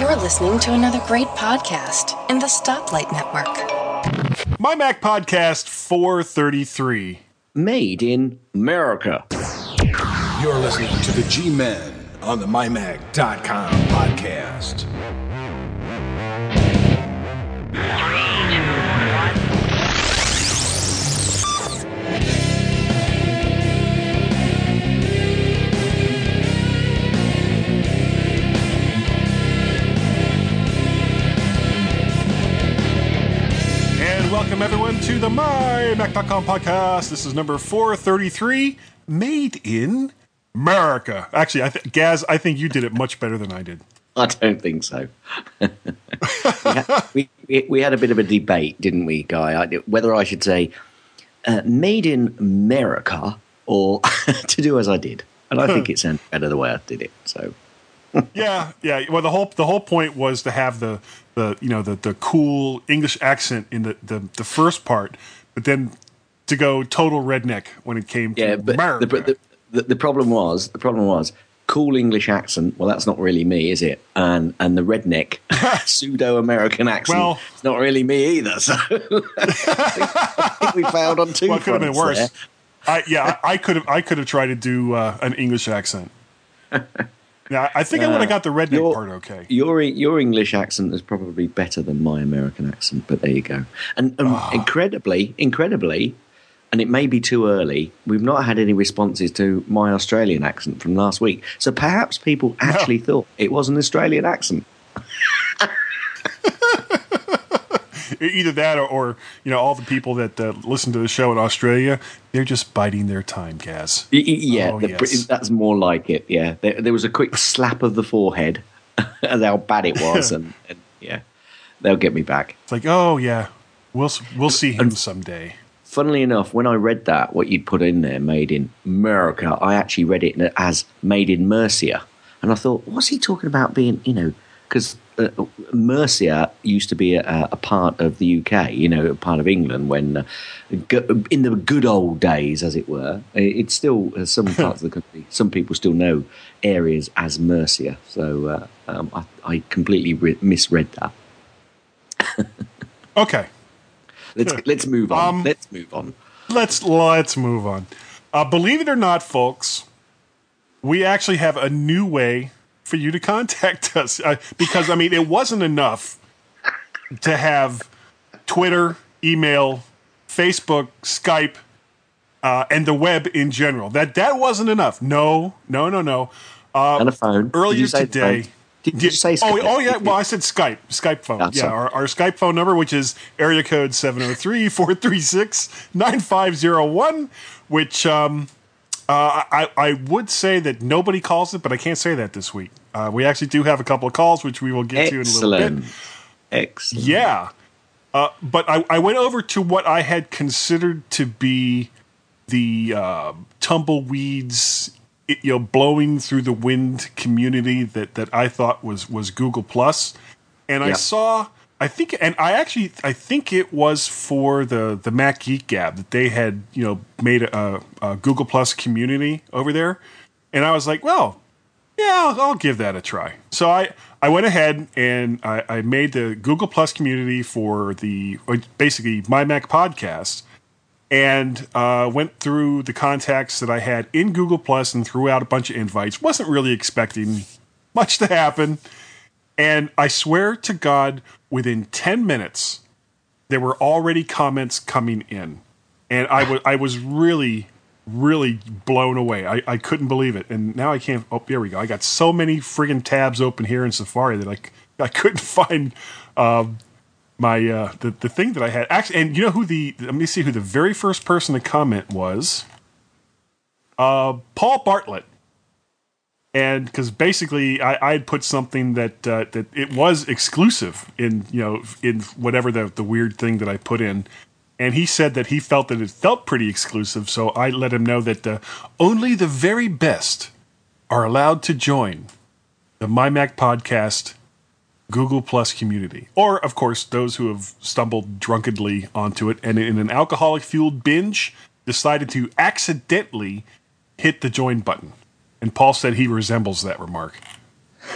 You're listening to another great podcast in the Stoplight Network. My Mac Podcast 433. Made in America. You're listening to the G Men on the MyMac.com podcast. Welcome everyone to the MyMac.com podcast. This is number 433, made in America. Actually, I th- Gaz, I think you did it much better than I did. I don't think so. we, had, we, we had a bit of a debate, didn't we, Guy? I, whether I should say uh, made in America or to do as I did. And I think it sounded better the way I did it. So yeah, yeah. Well, the whole the whole point was to have the the you know the the cool English accent in the the, the first part, but then to go total redneck when it came yeah, to but America. the, the, the, the problem was the problem was cool English accent. Well, that's not really me, is it? And and the redneck pseudo American accent. Well- it's not really me either. So I, think, we failed on two. well, it could have been worse. I, yeah, I could have I could have tried to do uh, an English accent. Yeah, I think I would have got the redneck Your- part okay. Your your English accent is probably better than my American accent, but there you go. And, and Ah. incredibly, incredibly, and it may be too early. We've not had any responses to my Australian accent from last week, so perhaps people actually thought it was an Australian accent. Either that, or, or you know, all the people that uh, listen to the show in Australia, they're just biding their time, Gaz. Yeah, Oh, the, yes. that's more like it. Yeah, there, there was a quick slap of the forehead as how bad it was, and, and yeah, they'll get me back. It's like, oh yeah, we'll we'll see him someday. Funnily enough, when I read that, what you'd put in there, made in America, I actually read it as made in Mercia. And I thought, what's he talking about being, you know, because uh, Mercia used to be a, a part of the UK, you know, a part of England when, uh, go- in the good old days, as it were. It- It's still, uh, some parts of the country, some people still know areas as Mercia. So uh, um, I, I completely re- misread that. Okay, Let's, let's move on. Um, let's move on. let's let's move on. Uh, believe it or not, folks, we actually have a new way for you to contact us uh, because I mean it wasn't enough to have Twitter, email, Facebook, Skype, uh, and the web in general. That that wasn't enough. No, no, no, no. Uh, and a phone. Earlier today. Did, you say Oh, Skype? oh yeah. Well, I said Skype. Skype phone. That's yeah, our, our Skype phone number, which is area code 703-436-9501, which um, uh, I, I would say that nobody calls it, but I can't say that this week. Uh, we actually do have a couple of calls, which we will get to in a little bit. Excellent. Yeah. Uh, but I, I went over to what I had considered to be the uh, tumbleweeds, you know, blowing through the wind community that, that I thought was was Google Plus, and I saw. I think, and I actually, I think it was for the the Mac Geek Gab that they had, you know, made a, a Google Plus community over there, and I was like, well, yeah, I'll, I'll give that a try. So I, I went ahead and I, I made the Google Plus community for the basically my Mac podcast, and uh, went through the contacts that I had in Google Plus and threw out a bunch of invites. wasn't really expecting much to happen, and I swear to God, within ten minutes, there were already comments coming in, and I was I was really really blown away. I, I couldn't believe it, and now I can't. Oh, here we go. I got so many friggin' tabs open here in Safari that i couldn't find um, my uh, the the thing that I had actually. And you know who the let me see who the very first person to comment was. Uh, Paul Bartlett. And because basically, I, had put something that uh, that it was exclusive in you know in whatever the the weird thing that I put in, and he said that he felt that it felt pretty exclusive. So I let him know that uh, only the very best are allowed to join the My Mac Podcast Google Plus community, or of course those who have stumbled drunkenly onto it and in an alcoholic fueled binge decided to accidentally hit the join button. And Paul said he resembles that remark.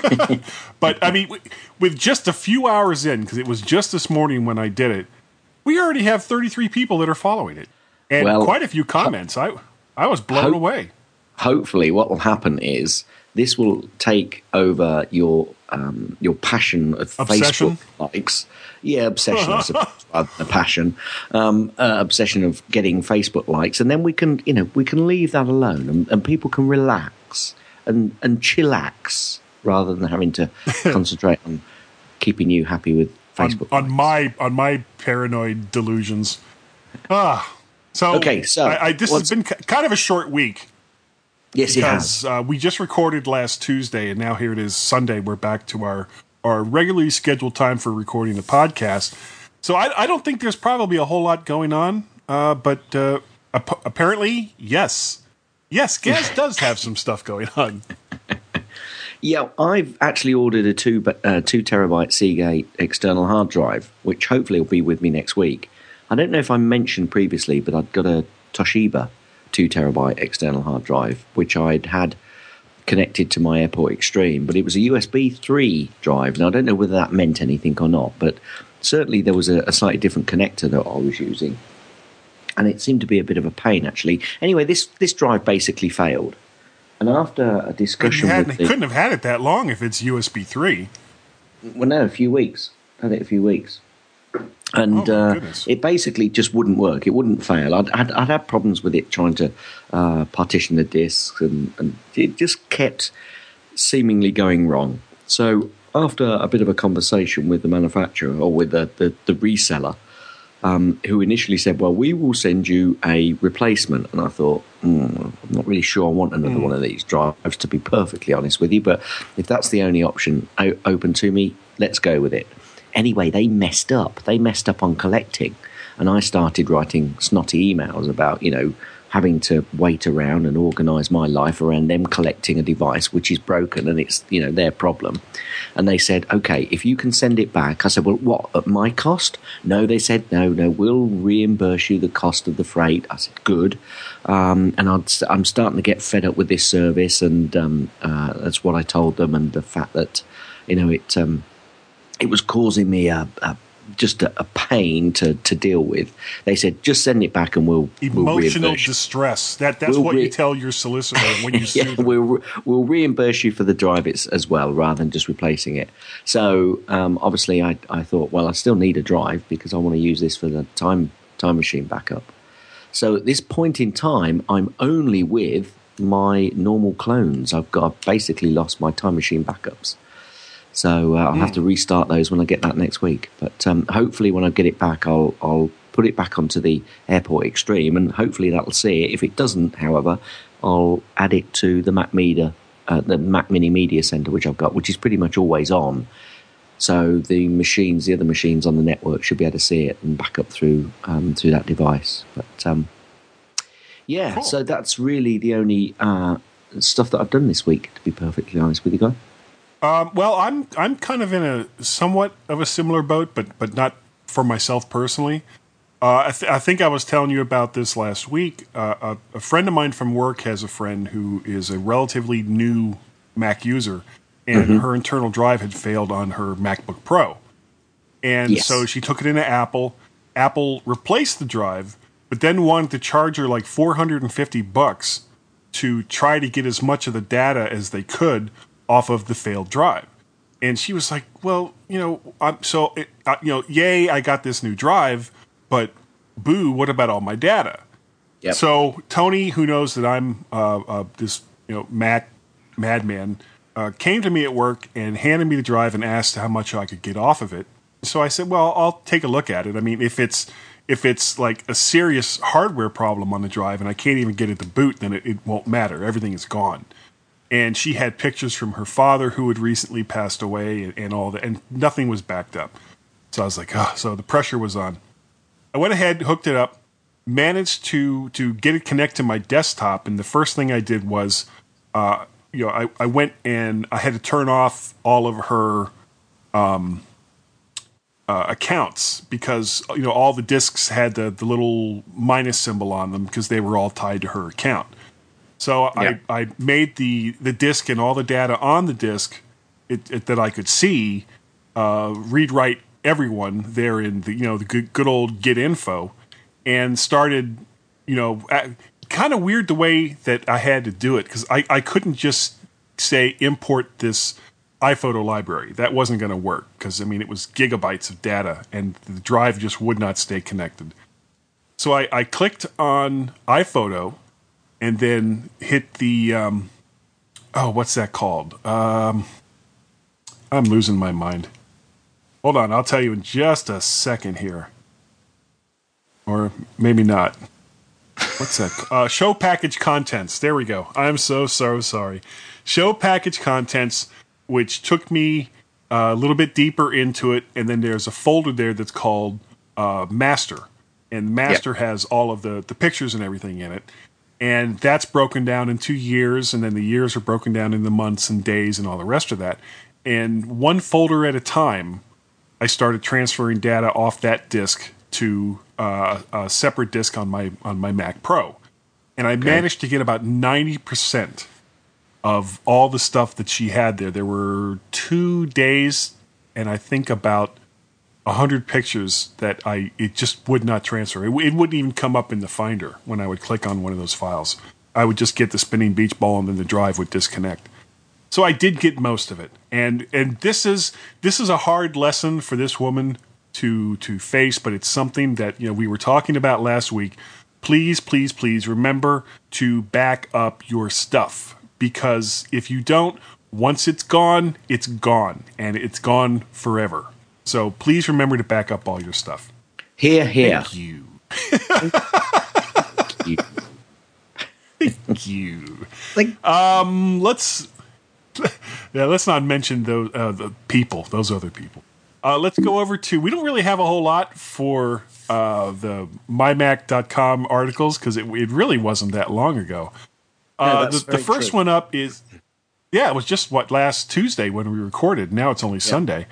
but I mean, with just a few hours in, because it was just this morning when I did it, we already have 33 people that are following it, and Well, quite a few comments. I I was blown hope- away. hopefully what will happen is this will take over your um, your passion of Obsession? Facebook likes. Yeah, obsession, I suppose, rather than a passion. Um, uh, obsession of getting Facebook likes, and then we can, you know, we can leave that alone, and, and people can relax and and chillax rather than having to concentrate on keeping you happy with Facebook. on my on my paranoid delusions. Ah, so Okay, so I, I, this has been kind of a short week. yes, it has. because uh, we just recorded last Tuesday, and now here it is Sunday. We're back to our our regularly scheduled time for recording the podcast. So I, I don't think there's probably a whole lot going on, uh, but uh, ap- apparently, yes, yes, Gaz does have some stuff going on. Yeah, I've actually ordered a two uh, two terabyte Seagate external hard drive, which hopefully will be with me next week. I don't know if I mentioned previously, but I'd got a Toshiba two terabyte external hard drive, which I'd had connected to my Airport Extreme, but it was a USB three drive. Now I don't know whether that meant anything or not, but certainly there was a, a slightly different connector that I was using, and it seemed to be a bit of a pain actually. Anyway, this this drive basically failed. And after a discussion hadn't- with the, couldn't have had it that long if it's USB three. well, no, a few weeks. Had it a few weeks, and Oh, uh, it basically just wouldn't work. It wouldn't fail. I'd, I'd, I'd had problems with it trying to uh, partition the disks, and, and it just kept seemingly going wrong. So after a bit of a conversation with the manufacturer or with the the, the reseller, um, who initially said, "Well, we will send you a replacement," and I thought, hmm, "I'm not really sure I want another one of these drives." To be perfectly honest with you, but if that's the only option open to me, let's go with it. Anyway, they messed up. They messed up on collecting, and I started writing snotty emails about, you know, having to wait around and organise my life around them collecting a device which is broken and it's you know their problem. And they said, okay, if you can send it back. I said, well, what at my cost? No, they said, no, no, we'll reimburse you the cost of the freight. I said, good. Um, and I'd, I'm starting to get fed up with this service, and um, uh, that's what I told them, and the fact that you know it. Um, it was causing me a, a just a, a pain to, to deal with. They said, just send it back and we'll we'll Emotional distress. That that's We'll what re- you tell your solicitor when you yeah, we'll we'll reimburse you for the drive it's, as well, rather than just replacing it. So um, obviously, I I thought, well, I still need a drive because I want to use this for the time time machine backup. So at this point in time, I'm only with my normal clones. I've got I've basically lost my time machine backups. So uh, I'll have to restart those when I get that next week. But um, hopefully, when I get it back, I'll I'll put it back onto the Airport Extreme, and hopefully that'll see it. If it doesn't, however, I'll add it to the Mac Media, uh, the Mac Mini Media Center, which I've got, which is pretty much always on. So the machines, the other machines on the network, should be able to see it and back up through um, through that device. But um, yeah, Cool. so that's really the only uh, stuff that I've done this week. To be perfectly honest with you guys. Um, well, I'm I'm kind of in a somewhat of a similar boat, but but not for myself personally. Uh, I, th- I think I was telling you about this last week. Uh, a, a friend of mine from work has a friend who is a relatively new Mac user, and her internal drive had failed on her MacBook Pro, and Yes. so she took it into Apple. Apple replaced the drive, but then wanted to charge her like 450 bucks to try to get as much of the data as they could off of the failed drive. And she was like, "Well, you know, I'm so it, uh, you know, yay, I got this new drive, but boo, what about all my data?" Yep. So Tony, who knows that I'm uh, uh, this you know Mac madman, uh, came to me at work and handed me the drive and asked how much I could get off of it. So I said, "Well, I'll take a look at it. I mean, if it's if it's like a serious hardware problem on the drive and I can't even get it to boot, then it, it won't matter. Everything is gone." And she had pictures from her father who had recently passed away and, and all that, and nothing was backed up. So I was like, "Oh," so the pressure was on. I went ahead, hooked it up, managed to to get it connect to my desktop, and the first thing I did was, uh, you know, I, I went and I had to turn off all of her um, uh, accounts because you know all the disks had the, the little minus symbol on them because they were all tied to her account. So Yeah. I, I made the the disk and all the data on the disk it, it, that I could see, uh, read write everyone there in the you know the good, good old Get Info, and started you know kind of weird the way that I had to do it because I, I couldn't just say import this iPhoto library. That wasn't going to work because I mean it was gigabytes of data and the drive just would not stay connected. So I, I clicked on iPhoto and then hit the um, oh what's that called? Um, I'm losing my mind. Hold on, I'll tell you in just a second here, or maybe not. What's that? Uh, show package contents. There we go. I'm so so sorry. Show package contents, which took me uh, a little bit deeper into it, and then there's a folder there that's called uh, master, and master yep. has all of the the pictures and everything in it, and that's broken down into years, and then the years are broken down into months and days and all the rest of that, and one folder at a time. I started transferring data off that disk to uh, a separate disk on my on my Mac Pro, and I okay. managed to get about ninety percent of all the stuff that she had there. There were two days, and I think about hundred pictures that I it just would not transfer. It, it, wouldn't even come up in the Finder when I would click on one of those files. I would just get the spinning beach ball, and then the drive would disconnect. So I did get most of it, and and this is this is a hard lesson for this woman to to face, but it's something that you know we were talking about last week. Please, please, please remember to back up your stuff because if you don't, once it's gone, it's gone, and it's gone forever. So please remember to back up all your stuff. Here, here. Thank you. Thank you. Thank you. Like, um, let's yeah, let's not mention those uh, the people, those other people. Uh, let's go over to. We don't really have a whole lot for uh, the mymac.com articles because it, it, really wasn't that long ago. Uh, yeah, the, the, first true. one up is, yeah, it was just what last Tuesday when we recorded. Now it's only Sunday.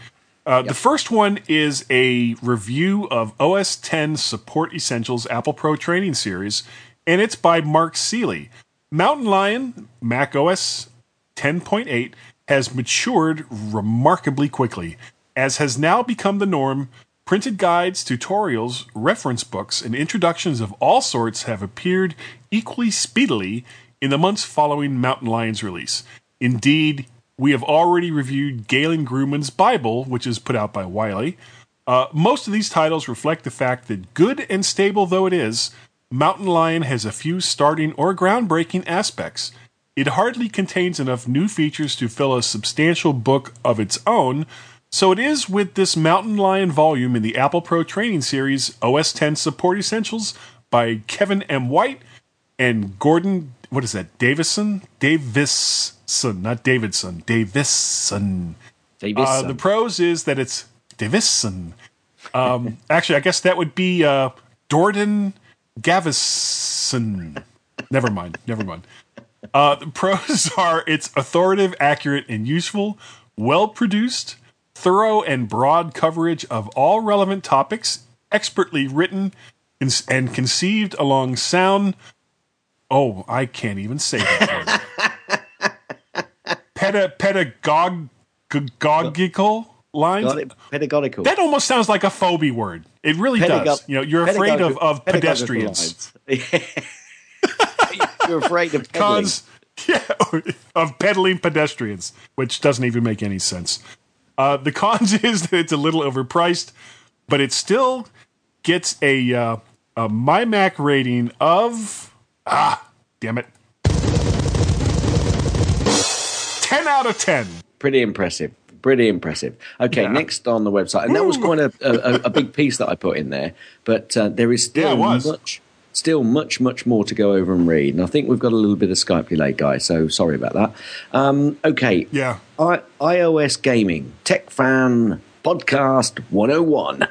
Uh, yep. The first one is a review of OS 10 Support Essentials Apple Pro Training Series, and it's by Mark Seeley. Mountain Lion Mac OS 10.8 has matured remarkably quickly as has now become the norm, printed guides, tutorials, reference books, and introductions of all sorts have appeared equally speedily in the months following Mountain Lion's release. Indeed, we have already reviewed Galen Gruman's Bible, which is put out by Wiley. Uh, most of these titles reflect the fact that, good and stable though it is, Mountain Lion has a few starting or groundbreaking aspects. It hardly contains enough new features to fill a substantial book of its own, so it is with this Mountain Lion volume in the Apple Pro Training Series OS 10 Support Essentials by Kevin M. White and Gordon, what is that, Davisson? Davisson, not Davidson, Davisson. Davisson. Uh, the pros is that it's Davisson. Um, actually, I guess that would be uh, Dordan Gavison. Never mind, never mind. Uh, the pros are it's authoritative, accurate, and useful, well produced, thorough and broad coverage of all relevant topics, expertly written and conceived along sound. Oh, I can't even say that Peda, pedagogical lines. Pedagogical. That almost sounds like a phobia word. It really Pedago- does. You know, you're afraid of, of pedestrians. you're afraid of pedaling. Yeah, of pedaling pedestrians, which doesn't even make any sense. Uh, the cons is that it's a little overpriced, but it still gets a uh, a MyMac rating of ah, damn it, ten out of ten. Pretty impressive. Pretty impressive. Okay, yeah. next on the website, and that was quite a, a, a, big piece that I put in there. But uh, there is still yeah, much still much, much more to go over and read. And I think we've got a little bit of Skype delay, guys, so sorry about that. Um, okay. Yeah. I- iOS Gaming, Tech Fan Podcast 101.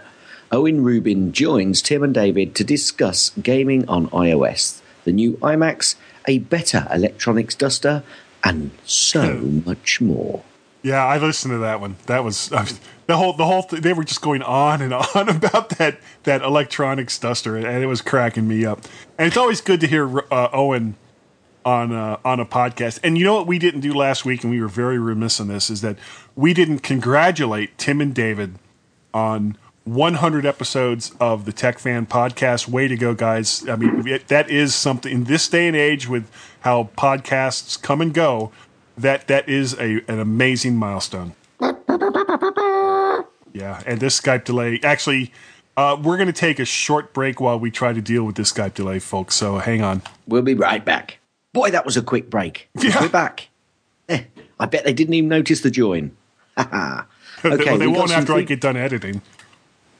Owen Rubin joins Tim and David to discuss gaming on iOS, the new iMacs, a better electronics duster, and so much more. Yeah, I listened to that one. That was uh, the whole the whole th- they were just going on and on about that that electronics duster, and it was cracking me up. And it's always good to hear uh, Owen on a, on a podcast. And you know what we didn't do last week, and we were very remiss in this, is that we didn't congratulate Tim and David on 100 episodes of the Tech Fan podcast. Way to go, guys! I mean, that is something in this day and age with how podcasts come and go. That that is a an amazing milestone. Yeah, and this Skype delay actually. Uh, we're going to take a short break while we try to deal with this Skype delay, folks. So hang on. We'll be right back. Boy, that was a quick break. Yeah. We're back. Eh, I bet they didn't even notice the join. okay, they, they won't after I get done editing.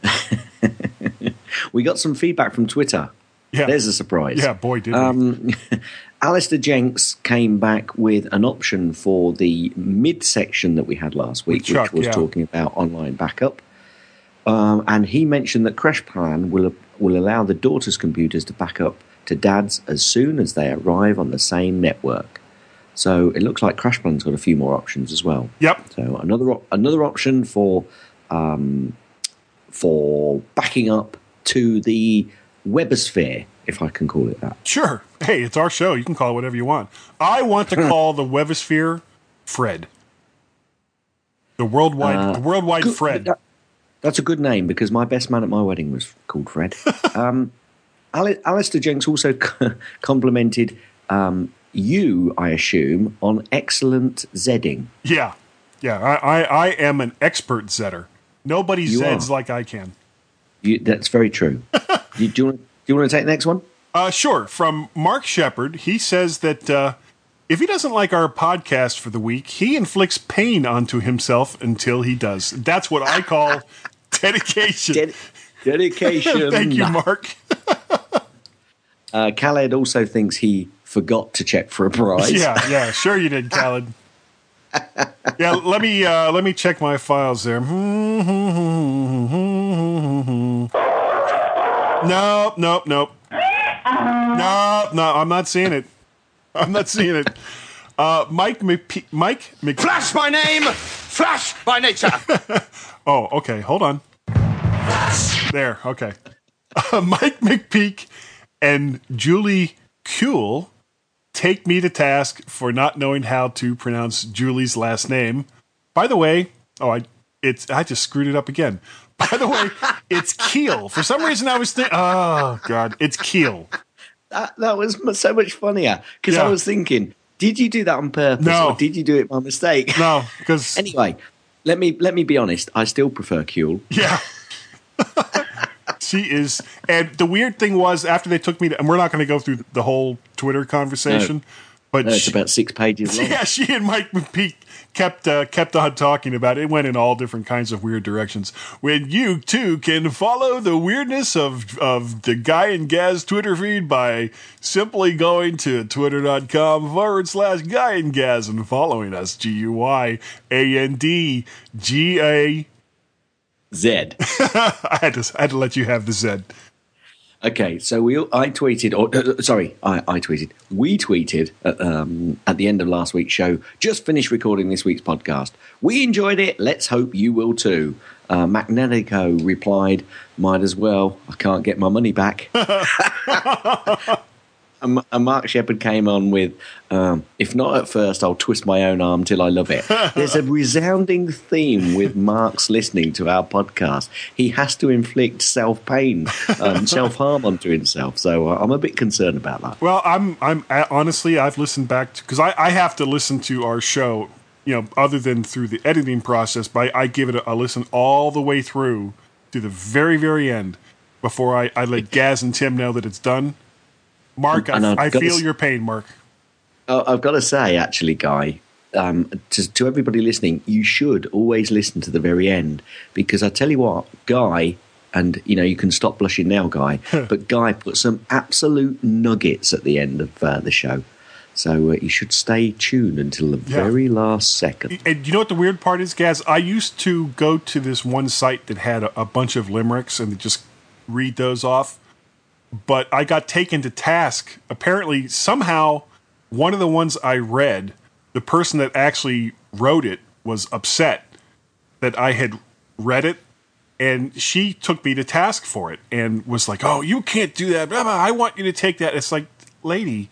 We got some feedback from Twitter. Yeah. There's a surprise. Yeah, boy, did we. Um, Alistair Jenks came back with an option for the mid section that we had last week, Chuck, which was yeah. talking about online backup. Um, and he mentioned that CrashPlan will will allow the daughter's computers to back up to dad's as soon as they arrive on the same network. So it looks like CrashPlan's got a few more options as well. Yep. So another another option for um, for backing up to the Webosphere, if I can call it that. Sure. Hey, it's our show. You can call it whatever you want. I want to call the Webosphere Fred. The worldwide, the worldwide Good- Fred. that- that's a good name because my best man at my wedding was called Fred. um, Ali- Alistair Jenks also complimented um, you, I assume, on excellent Zedding. Yeah, yeah. I, I, I am an expert Zetter. Nobody You Zeds are. like I can. You, that's very true. you, do, you want, do you want to take the next one? Uh, sure. From Mark Shepard, he says that uh, if he doesn't like our podcast for the week, he inflicts pain onto himself until he does. That's what I call dedication. Ded- dedication. Thank you, Mark. Uh, Khaled also thinks he forgot to check for a prize. Yeah, yeah, sure you did, Khaled. Yeah, let me uh, let me check my files there. Nope, nope, nope. Nope, no, I'm not seeing it. I'm not seeing it. Uh, Mike McP- Mike Mc- Flash by name, Flash by nature. Oh, okay. Hold on. There. Okay. Uh, Mike McPeak and Julie Kuhl take me to task for not knowing how to pronounce Julie's last name. By the way, oh, I it's I just screwed it up again. By the way, it's Keel. For some reason, I was thinking, oh god, it's Keel. That, that was so much funnier because Yeah. I was thinking, did you do that on purpose No. or did you do it by mistake? No, because Anyway, let me let me be honest. I still prefer Keel. Yeah. she is. And the weird thing was, after they took me to, and we're not going to go through the whole Twitter conversation, but No, it's she, about six pages long. yeah, she and Mike McPeak kept uh, kept on talking about it. It went in all different kinds of weird directions. When you too can follow the weirdness of of the Guy and Gaz Twitter feed by simply going to twitter.com forward slash Guy and Gaz and following us. G U Y A N D G A. Zed. I had to I had to let you have the Z. Okay, so we I tweeted, or uh, sorry, I, I tweeted. We tweeted at, um, at the end of last week's show. Just finished recording this week's podcast. We enjoyed it. Let's hope you will too. Uh, Magnetico replied, "Might as well. I can't get my money back." and, Mark Shepard came on with, um, "If not at first, I'll twist my own arm till I love it." There's a resounding theme with Mark's listening to our podcast. He has to inflict self pain, um, self harm onto himself. So uh, I'm a bit concerned about that. Well, I'm I'm I- honestly I've listened back to because I, I have to listen to our show, you know, other than through the editing process, but I, I give it a, a listen all the way through to the very very end before I, I let Gaz and Tim know that it's done. Mark, And I, I got to feel your pain, Mark. Uh, I've got to say, actually, Guy, um, to, to everybody listening, you should always listen to the very end because I tell you what, Guy, and you know you can stop blushing now, Guy, but Guy put some absolute nuggets at the end of uh, the show, so uh, you should stay tuned until the Yeah. very last second. And you know what the weird part is, Gaz? I used to go to this one site that had a, a bunch of limericks and just read those off. But I got taken to task. Apparently, somehow, one of the ones I read, the person that actually wrote it was upset that I had read it. And she took me to task for it and was like, "Oh, you can't do that. Blah, blah. I want you to take that." It's like, lady,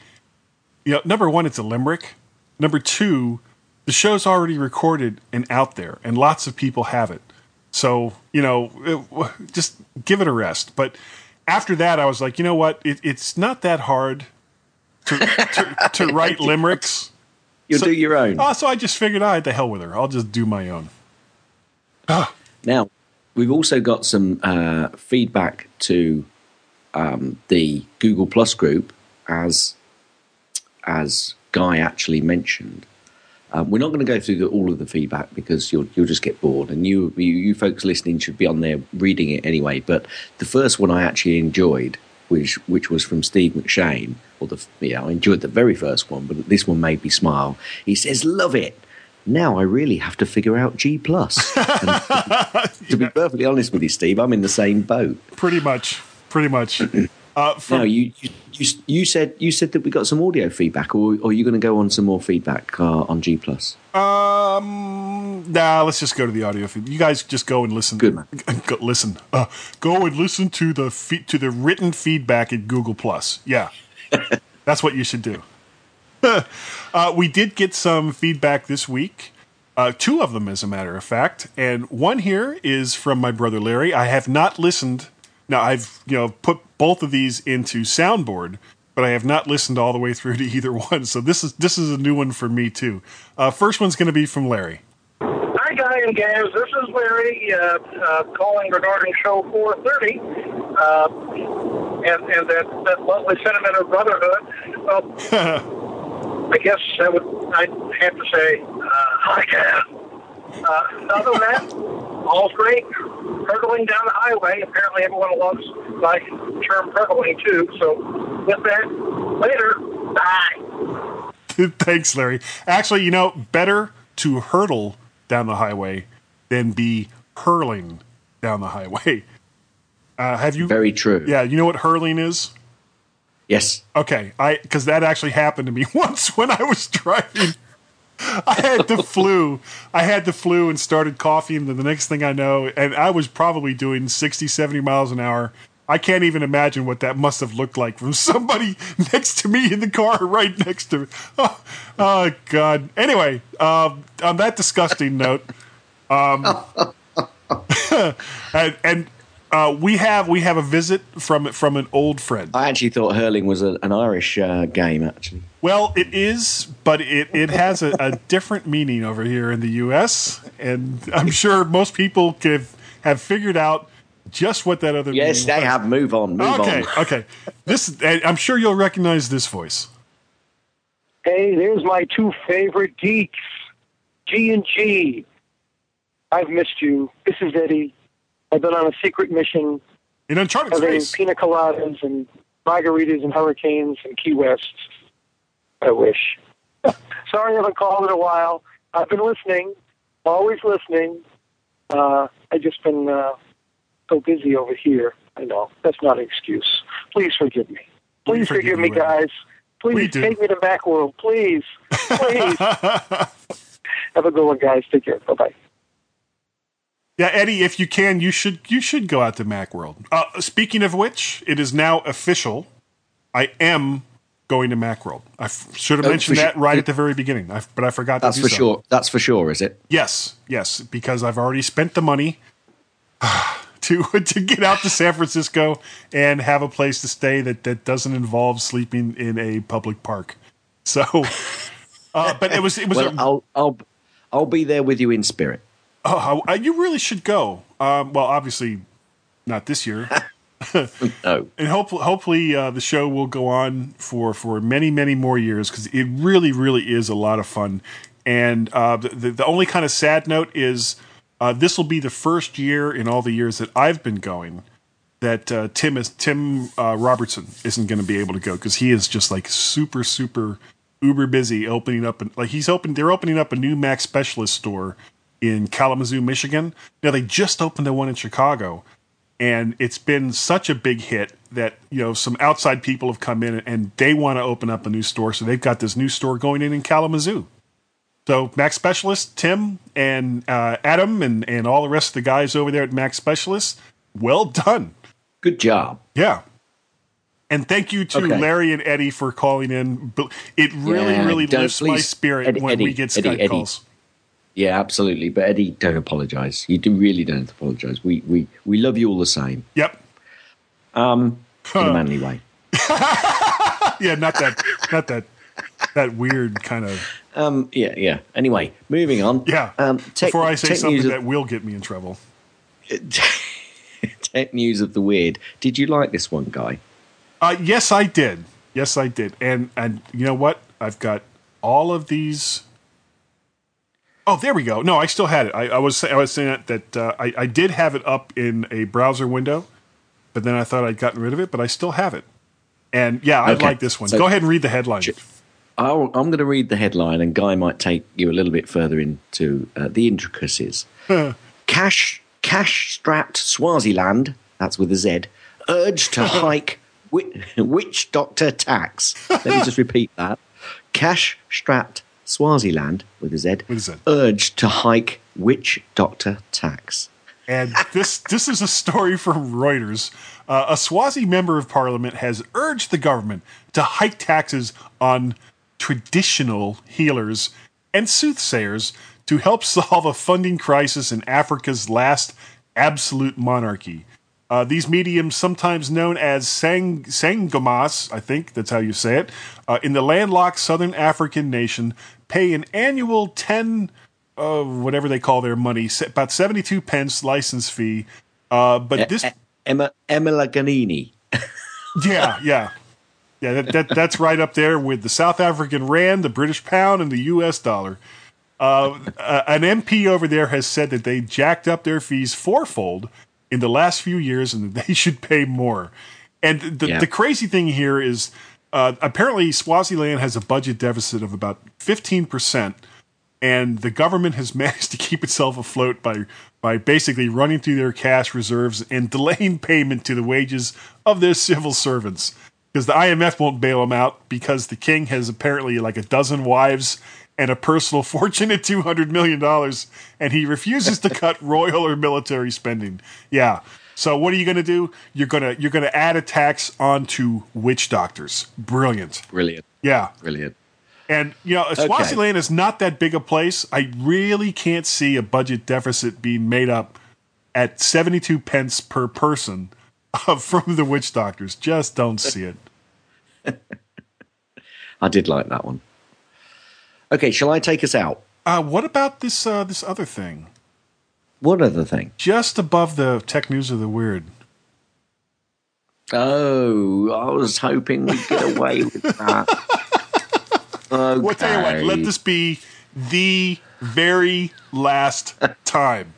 you know, number one, it's a limerick. Number two, the show's already recorded and out there, and lots of people have it. So you know, it, just give it a rest. But after that, I was like, you know what? It, it's not that hard to to, to write limericks. You'll So- do your own. Oh, so I just figured, ah, the hell with her. I'll just do my own. Now, we've also got some uh, feedback to um, the Google Plus group, as as Guy actually mentioned. Um, we're not going to go through the, all of the feedback because you'll you'll just get bored, and you, you you folks listening should be on there reading it anyway. But the first one I actually enjoyed, which which was from Steve McShane, or the yeah, I enjoyed the very first one, but this one made me smile. He says, "Love it." Now I really have to figure out G plus. To be perfectly honest with you, Steve, I'm in the same boat. Pretty much. Pretty much. Uh, from, you, you you you said you said that we got some audio feedback, or, or are you going to go on some more feedback uh, on G plus? Um, nah, let's just go to the audio feed. You guys just go and listen. Good, man. Go, listen. Uh, go and listen to the fe- to the written feedback at Google Plus. Yeah, that's what you should do. uh, we did get some feedback this week. Uh, two of them, as a matter of fact, and one here is from my brother Larry. I have not listened. Now I've you know put both of these into soundboard, but I have not listened all the way through to either one. So this is this is a new one for me too. Uh, first one's going to be from Larry. Hi, Guy and Gams. This is Larry uh, uh, calling regarding show 430 uh, and, and that, that lovely sentiment of brotherhood. Well, I guess I would I'd have to say, uh, hi, Gam. Uh, other than that, all's great. Hurtling down the highway. Apparently, everyone loves my term hurtling, too. So, with that, later. Bye. Thanks, Larry. Actually, you know, better to hurdle down the highway than be hurling down the highway. Uh, have you? Very true. Yeah, you know what hurling is? Yes. Okay, I because that actually happened to me once when I was driving. I had the flu. I had the flu and started coughing. And the next thing I know, and I was probably doing 60, 70 miles an hour. I can't even imagine what that must have looked like from somebody next to me in the car, right next to me. Oh, oh God. Anyway, um, on that disgusting note, um, and, and uh, we have we have a visit from from an old friend. I actually thought hurling was a, an Irish uh, game. Actually, Well, it is, but it, it has a, a different meaning over here in the U.S., and I'm sure most people have, have figured out just what that other yes, meaning they was. have. Move on. Move Okay, on. okay. This I'm sure you'll recognize this voice. Hey, there's my two favorite geeks, G and G. I've missed you. This is Eddie. I've been on a secret mission In Uncharted having Space. pina coladas and margaritas and hurricanes and Key West. I wish. Sorry I haven't called in a while. I've been listening, always listening. Uh, I've just been uh, so busy over here. I know. That's not an excuse. Please forgive me. Please forgive forgive me, guys. Please take me to Macworld. Please. Please. Have a good one, guys. Take care. Bye bye. Yeah, Eddie, if you can, you should you should go out to MacWorld. Uh, speaking of which, it is now official. I am going to MacWorld. I f- should have Oh, mentioned that su- right at the very beginning, I, but I forgot That's to do for so. sure. That's for sure. Is it? Yes, yes, because I've already spent the money to to get out to San Francisco and have a place to stay that that doesn't involve sleeping in a public park. So, uh, but it was it was Well, a, I'll I'll I'll be there with you in spirit. Oh, I- you really should go. Um, well, obviously not this year. No. and hopefully, hopefully uh, the show will go on for for many, many more years because it really, really is a lot of fun. And uh, the, the the only kind of sad note is uh, this will be the first year in all the years that I've been going that uh, Tim is Tim uh, Robertson isn't going to be able to go because he is just like super, super uber busy opening up and like he's open. They're opening up a new Mac Specialist store in Kalamazoo, Michigan. Now they just opened a one in Chicago and it's been such a big hit that you know some outside people have come in and they want to open up a new store so they've got this new store going in in kalamazoo so mac specialist tim and uh, adam and, and all the rest of the guys over there at mac specialist well done Good job. yeah And thank you to Okay. Larry and Eddie for calling in. But It really, Yeah, really lifts my spirit Eddie- when we get Eddie, Skype Eddie. calls. Yeah, absolutely. But Eddie, don't apologise. You do really don't apologise. We we we love you all the same Yep. um in a manly way. Yeah, not that, not that, that weird kind of. Um, yeah, yeah. Anyway, moving on. Yeah. Um, tech, Before I say something news that will get me in trouble. tech news of the weird. Did you like this one, guy? Uh, yes, I did. Yes, I did. And and you know what? I've got all of these. Oh, there we go. No, I still had it. I, I was I was saying that, that uh, I, I did have it up in a browser window, but then I thought I'd gotten rid of it. But I still have it. And yeah, I Okay. like this one. So- go ahead and read the headline. I'll, I'm going to read the headline, and Guy might take you a little bit further into uh, the intricacies. cash, cash-strapped Swaziland, that's with a Z, urged to hike wi- witch doctor tax. Let me just repeat that. Cash-strapped Swaziland, with a Z, With a Z. urged to hike witch doctor tax. And this this is a story from Reuters. Uh, a Swazi member of parliament has urged the government to hike taxes on traditional healers and soothsayers to help solve a funding crisis in Africa's last absolute monarchy. Uh, these mediums, sometimes known as sang- sangomas, I think that's how you say it, uh, in the landlocked southern African nation, pay an annual 10 uh, whatever they call their money, about 72 pence license fee. Uh, but this, Emma, emalangeni. yeah, yeah. Yeah, that, that, that's right up there with the South African rand, the British pound, and the US dollar. Uh, uh, an MP over there has said that they jacked up their fees fourfold in the last few years and that they should pay more. And the, Yeah. the crazy thing here is uh, apparently Swaziland has a budget deficit of about 15%, and the government has managed to keep itself afloat by, by basically running through their cash reserves and delaying payment to the wages of their civil servants because the IMF won't bail them out because the king has apparently like a dozen wives and a personal fortune at two hundred million dollars, and he refuses to cut royal or military spending. Yeah. So what are you going to do? You're gonna you're gonna add a tax onto witch doctors. Brilliant. Brilliant, Yeah. brilliant. And you know, Swaziland is not that big a place. I really can't see a budget deficit being made up at seventy-two pence per person from the witch doctors. Just don't see it. I did like that one. Okay, shall I take us out? Uh, what about this uh, this other thing? One other thing. Just above the tech news of the weird. Oh, I was hoping we'd get away with that. Okay. Well, tell you what, let this be the very last time.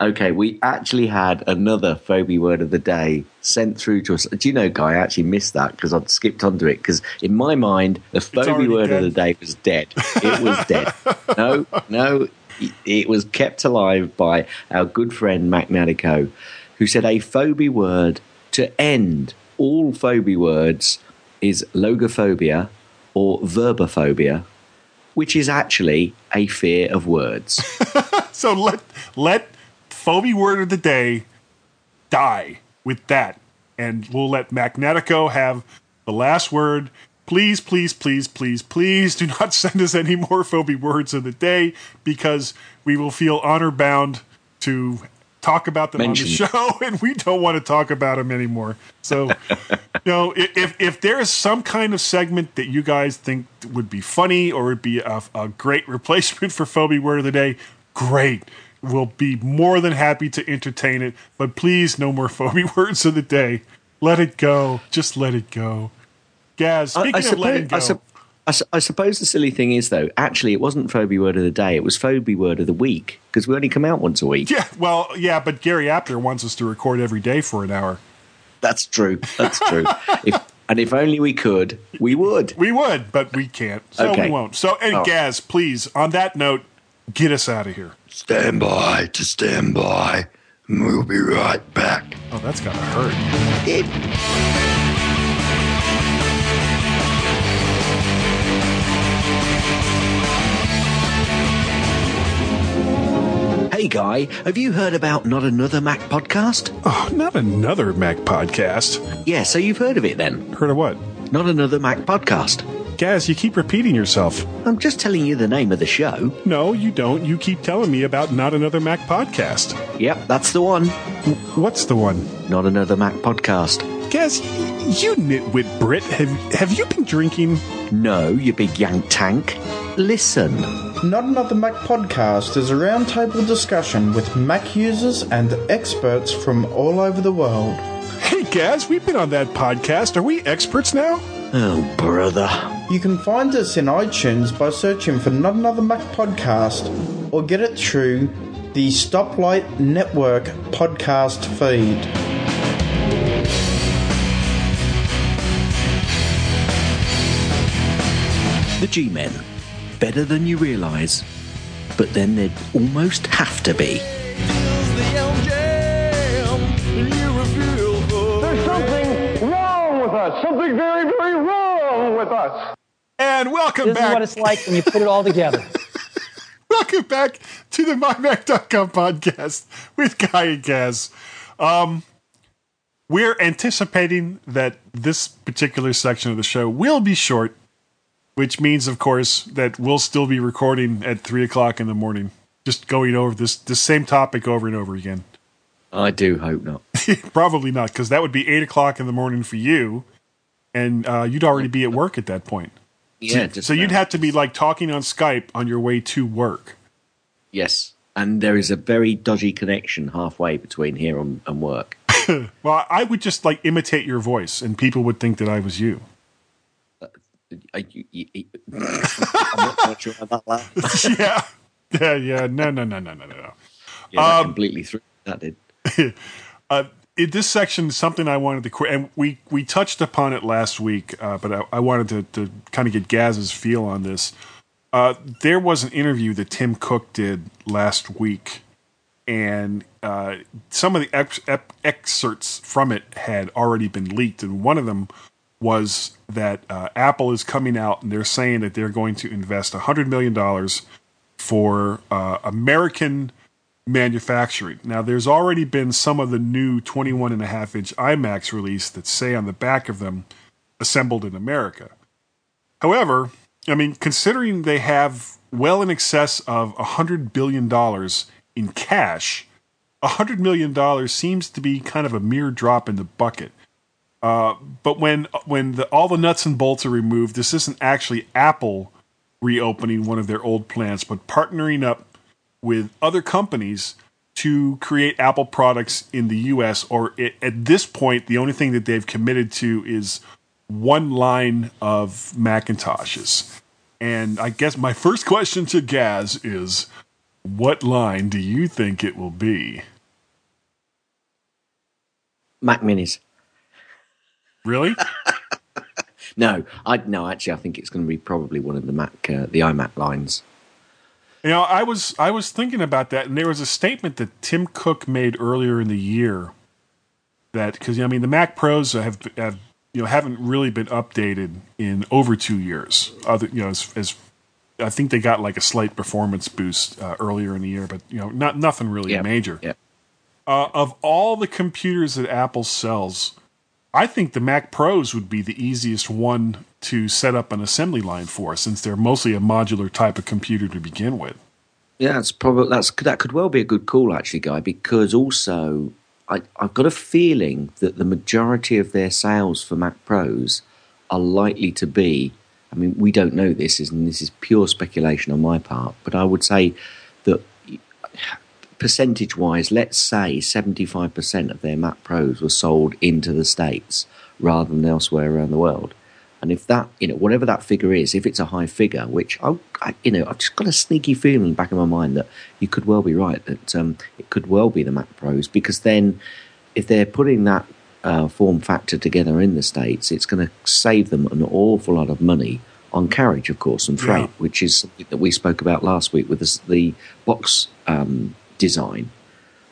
Okay, we actually had another phobia word of the day sent through to us. Do you know, Guy? I actually missed that because I'd skipped onto it. Because in my mind, the phobia word dead. of the day was dead. It was dead. no, no, it- was kept alive by our good friend Mac who said a phobia word to end all phobia words is logophobia or verbophobia, which is actually a fear of words. So let let phobia word of the day die with that, and we'll let Magnetico have the last word. Please, please, please, please, please do not send us any more phobia words of the day because we will feel honor bound to talk about them on the show, and we don't want to talk about them anymore. So, you know, if if there is some kind of segment that you guys think would be funny or would be a, a great replacement for phobia word of the day, great. We'll be more than happy to entertain it. But please, no more phobia words of the day. Let it go. Just let it go. Gaz, I- speaking I of suppose, letting go, I, sup- su- I suppose the silly thing is, though, actually, it wasn't phobia word of the day. It was phobia word of the week because we only come out once a week. yeah, well, yeah, but Gary Apter wants us to record every day for an hour. That's true. That's true. if, and if only we could, we would. We would, but we can't. So Okay. we won't. So, and Oh. Gaz, please, on that note, get us out of here. Stand by to stand by. and We'll be right back. Oh, that's gotta hurt. It, Hey Guy, have you heard about Not Another Mac podcast? Oh, not another Mac podcast. Yeah, so you've heard of it then. Heard of what? Not Another Mac podcast. Gaz, you keep repeating yourself. I'm just telling you the name of the show. No, you don't. You keep telling me about not another Mac podcast. Yep, that's the one. What's the one? Not Another Mac podcast. Gaz, you nitwit Brit, have, have you been drinking? No, you big yank tank. Listen. Not Another Mac podcast is a roundtable discussion with Mac users and experts from all over the world. Hey, Gaz, we've been on that podcast. Are we experts now? Oh, brother. You can find us in iTunes by searching for Not Another Mac podcast or get it through the Stoplight Network podcast feed. The G Men. Better than you realise. But then they'd almost have to be. There's something wrong with us. Something very, very wrong with us. And welcome This back. is what it's like when you put it all together. Welcome back to the MyMac.com podcast with Guy and Gaz. Um, we're anticipating that this particular section of the show will be short, which means, of course, that we'll still be recording at three o'clock in the morning, just going over this this same topic over and over again. I do hope not. Probably not, because that would be eight o'clock in the morning for you, and uh, you'd already be at work at that point. Yeah, just So you'd have to be like talking on Skype on your way to work. Yes. And there is a very dodgy connection halfway between here and, and work. Well, I would just like imitate your voice, and people would think that I was you. You- you- I'm not sure about that. yeah, yeah, yeah. No, no, no, no, no, no. Yeah, Um, completely threw that did. Uh, in this section, something I wanted to and we we touched upon it last week, uh, but I, I wanted to, to kind of get Gaz's feel on this. Uh, there was an interview that Tim Cook did last week, and uh, some of the ex- ep- excerpts from it had already been leaked, and one of them was that uh, Apple is coming out and they're saying that they're going to invest hundred million dollars for uh, American manufacturing. Now, there's already been some of the new 21 and a half inch iMacs released that say on the back of them, assembled in America. However, I mean, considering they have well in excess of $100 billion in cash, $100 million seems to be kind of a mere drop in the bucket. Uh, but when when the, all the nuts and bolts are removed, this isn't actually Apple reopening one of their old plants, but partnering up with other companies to create Apple products in the US. Or it, at this point, the only thing that they've committed to is one line of Macintoshes. And I guess my first question to Gaz is what line do you think it will be? Mac Minis. Really? No, I no. Actually, I think it's going to be probably one of the Mac, uh, the iMac lines. You know, I was I was thinking about that, and there was a statement that Tim Cook made earlier in the year that because I mean the Mac Pros have have you know haven't really been updated in over two years. Other you know as, as I think they got like a slight performance boost uh, earlier in the year, but you know not nothing really Yeah, major. Yeah. Uh, of all the computers that Apple sells, I think the Mac Pros would be the easiest one to set up an assembly line for, since they're mostly a modular type of computer to begin with. Yeah, that's probably that's that could well be a good call actually, guy. Because also, I, I've got a feeling that the majority of their sales for Mac Pros are likely to be. I mean, we don't know this, and this is pure speculation on my part. But I would say that percentage-wise, let's say seventy-five percent of their Mac Pros were sold into the states rather than elsewhere around the world. And if that, you know, whatever that figure is, if it's a high figure, which I, I you know, I've just got a sneaky feeling in back of my mind that you could well be right that um, it could well be the Mac Pros because then if they're putting that uh, form factor together in the states, it's going to save them an awful lot of money on carriage, of course, and freight, Yeah. which is something that we spoke about last week with the, the box um, design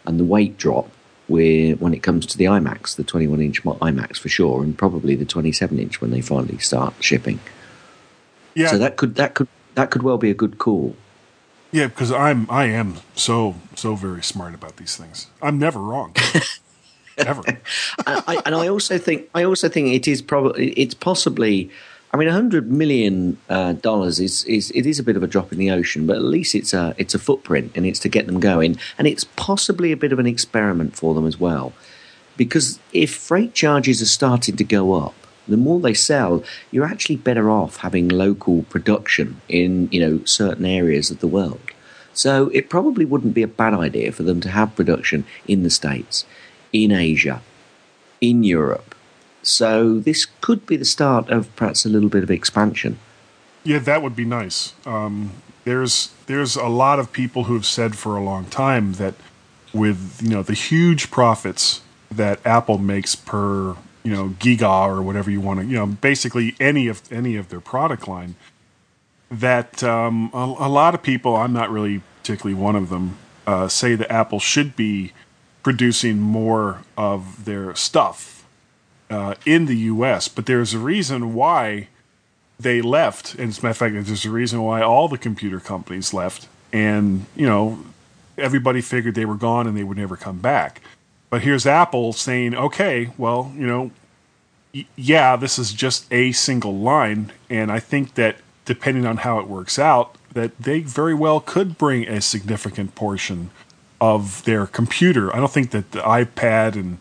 and the weight drop where when it comes to the iMacs, the 21 inch iMacs for sure, and probably the 27 inch when they finally start shipping. Yeah, So that could that could that could well be a good call. Yeah, because I'm I am so so very smart about these things. I'm never wrong. Ever. I, I, and I also think I also think it is probably it's possibly. I mean, hundred million uh, dollars is, is it is a bit of a drop in the ocean, but at least it's a it's a footprint, and it's to get them going, and it's possibly a bit of an experiment for them as well, because if freight charges are starting to go up, the more they sell, you're actually better off having local production in you know certain areas of the world. So it probably wouldn't be a bad idea for them to have production in the states, in Asia, in Europe. So this could be the start of perhaps a little bit of expansion. Yeah, that would be nice. Um, there's there's a lot of people who have said for a long time that with you know the huge profits that Apple makes per you know giga or whatever you want to you know basically any of any of their product line that um, a, a, lot of people i'm not really particularly one of them uh, say that apple should be producing more of their stuff uh, in the us but there's a reason why they left and as a matter of fact there's a reason why all the computer companies left and you know everybody figured they were gone and they would never come back but here's Apple saying, okay, well, you know, y- yeah, this is just a single line. And I think that depending on how it works out, that they very well could bring a significant portion of their computer. I don't think that the iPad and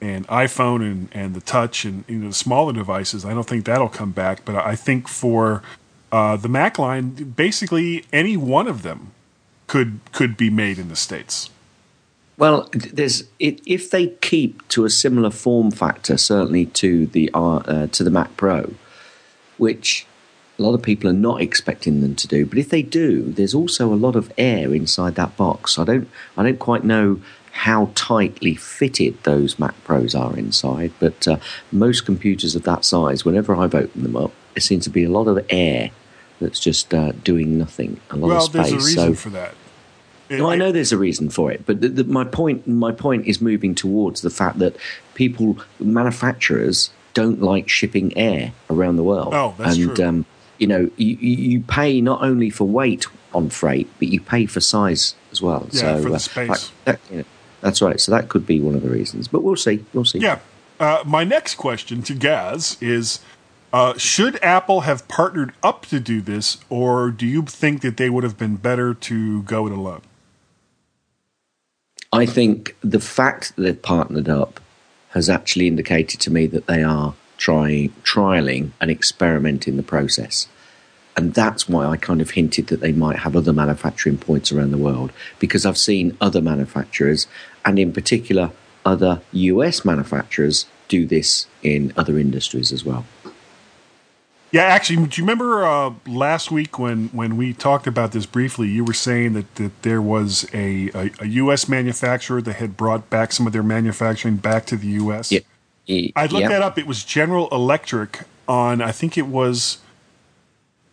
and iPhone and, and the touch and you know the smaller devices, I don't think that'll come back. But I think for uh, the Mac line, basically any one of them could could be made in the states. Well, there's if they keep to a similar form factor, certainly to the uh, uh, to the Mac Pro, which a lot of people are not expecting them to do. But if they do, there's also a lot of air inside that box. I don't I don't quite know how tightly fitted those Mac Pros are inside, but uh, most computers of that size, whenever I've opened them up, there seems to be a lot of air that's just uh, doing nothing. A lot well, of space. there's a reason so, for that. no, I know there's a reason for it, but the, the, my point my point is moving towards the fact that people manufacturers don't like shipping air around the world. Oh, that's and, true. Um, you know, you, you pay not only for weight on freight, but you pay for size as well. Yeah, so, for the uh, space. that, you know, that's right. So that could be one of the reasons, but we'll see. We'll see. Yeah. Uh, my next question to Gaz is uh, Should Apple have partnered up to do this, or do you think that they would have been better to go it alone? I think the fact that they've partnered up has actually indicated to me that they are trying, trialing and experimenting the process. And that's why I kind of hinted that they might have other manufacturing points around the world because I've seen other manufacturers, and in particular, other US manufacturers, do this in other industries as well. Yeah, actually, do you remember uh, last week when, when we talked about this briefly? You were saying that, that there was a, a, a U.S. manufacturer that had brought back some of their manufacturing back to the U.S. Yeah. I looked yeah. that up. It was General Electric on. I think it was.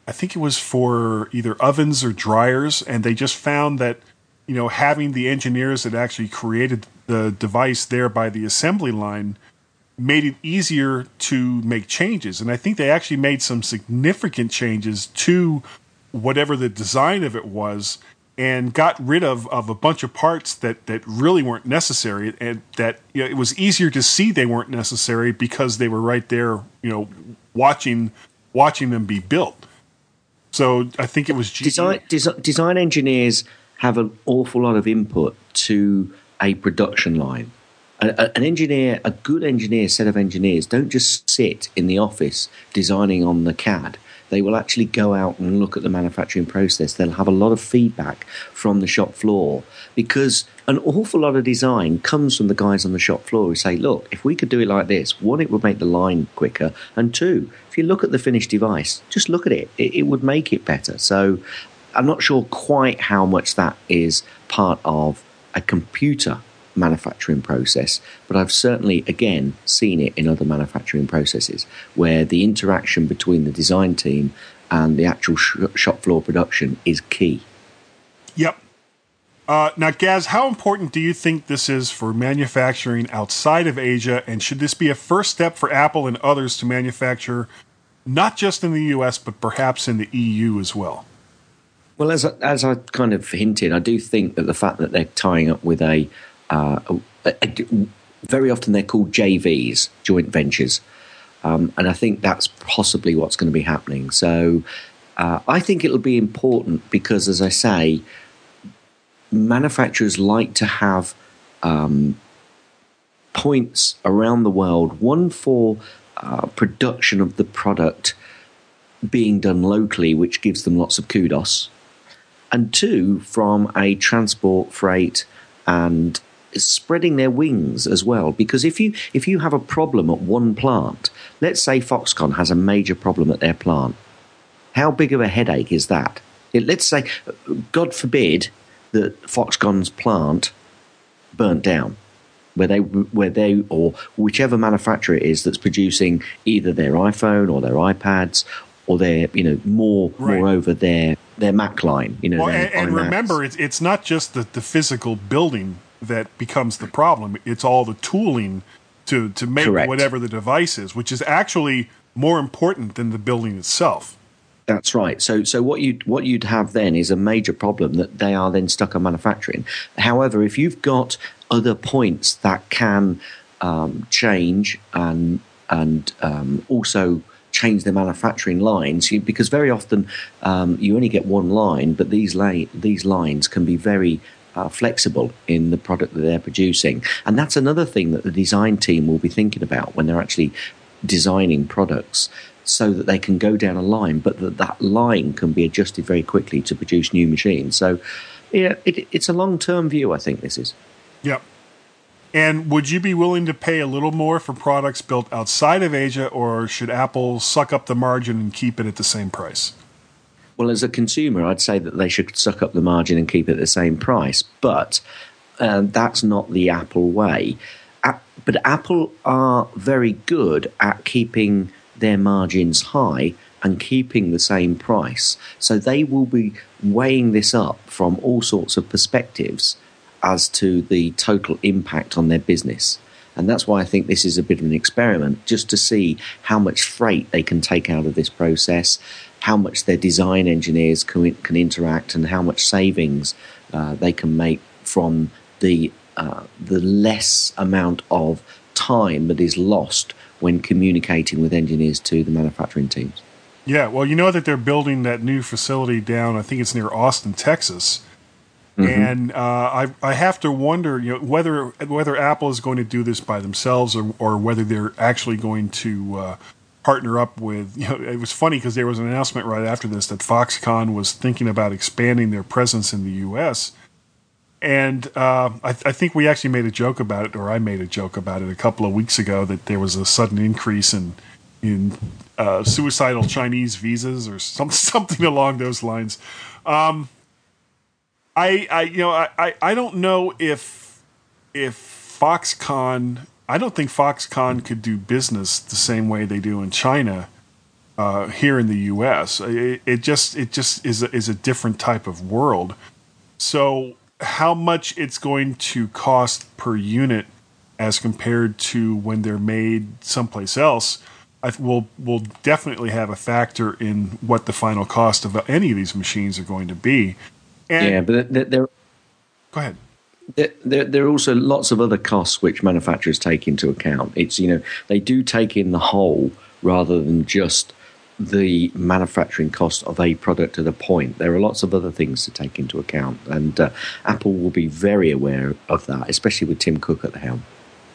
I think it was for either ovens or dryers, and they just found that you know having the engineers that actually created the device there by the assembly line made it easier to make changes. And I think they actually made some significant changes to whatever the design of it was and got rid of, of a bunch of parts that, that really weren't necessary and that you know, it was easier to see they weren't necessary because they were right there, you know, watching watching them be built. So I think it was GE. design, desi- design engineers have an awful lot of input to a production line. A, a- an engineer, a good engineer, set of engineers, don't just sit in the office designing on the CAD. They will actually go out and look at the manufacturing process. They'll have a lot of feedback from the shop floor because an awful lot of design comes from the guys on the shop floor who say, look, if we could do it like this, one, it would make the line quicker, and two, if you look at the finished device, just look at it, it, it would make it better. So I'm not sure quite how much that is part of a computer manufacturing process, but I've certainly, again, seen it in other manufacturing processes where the interaction between the design team and the actual sh- shop floor production is key. Yep. Uh, now, Gaz, how important do you think this is for manufacturing outside of Asia? And should this be a first step for Apple and others to manufacture not just in the US, but perhaps in the EU as well? Well, as I, as I kind of hinted, I do think that the fact that they're tying up with a, uh, a, a very often they're called JVs, joint ventures, um, and I think that's possibly what's going to be happening. So uh, I think it'll be important because, as I say, manufacturers like to have um, points around the world. One for uh, production of the product being done locally, which gives them lots of kudos, and two from a transport, freight, and spreading their wings as well. Because if you if you have a problem at one plant, let's say Foxconn has a major problem at their plant, how big of a headache is that? It, let's say, God forbid, that Foxconn's plant burnt down where they where they or whichever manufacturer it is that's producing either their iPhone or their iPads or their you know more Right. moreover their their Mac line you know Well, and, and remember, it's it's not just the, the physical building that becomes the problem. It's all the tooling to to make Correct. whatever the device is, which is actually more important than the building itself. That's right. So, so what you what you'd have then is a major problem that they are then stuck on manufacturing. However, if you've got other points that can um, change and and um, also change the manufacturing lines, because very often um, you only get one line, but these these lines can be very uh, flexible in the product that they're producing, and that's another thing that the design team will be thinking about when they're actually designing products so that they can go down a line, but that that line can be adjusted very quickly to produce new machines. So, yeah, it, it's a long term view. I think this is. Yep. And would you be willing to pay a little more for products built outside of Asia, or should Apple suck up the margin and keep it at the same price? Well, as a consumer, I'd say that they should suck up the margin and keep it at the same price, but uh, that's not the Apple way. But Apple are very good at keeping their margins high and keeping the same price. So they will be weighing this up from all sorts of perspectives as to the total impact on their business. And that's why I think this is a bit of an experiment, just to see how much freight they can take out of this process, how much their design engineers can, can interact, and how much savings uh, they can make from the uh, the less amount of time that is lost when communicating with engineers to the manufacturing teams. Yeah, well, you know that they're building that new facility down. I think it's near Austin, Texas, and uh, I I have to wonder, you know, whether whether Apple is going to do this by themselves or or whether they're actually going to uh, partner up with. You know, it was funny because there was an announcement right after this that Foxconn was thinking about expanding their presence in the U.S. And uh, I, I think we actually made a joke about it, or I made a joke about it a couple of weeks ago that there was a sudden increase in in uh, suicidal Chinese visas or some, something along those lines. Um, I, I, you know, I, I, I don't know if if Foxconn. I don't think Foxconn could do business the same way they do in China uh, here in the U.S. It, it just it just is a, is a different type of world. So how much it's going to cost per unit as compared to when they're made someplace else, I th- will will definitely have a factor in what the final cost of any of these machines are going to be. And yeah, but there, there, go ahead. there, there, there are also lots of other costs which manufacturers take into account. It's you know they do take in the whole rather than just the manufacturing cost of a product at a point. There are lots of other things to take into account, and uh, Apple will be very aware of that, especially with Tim Cook at the helm.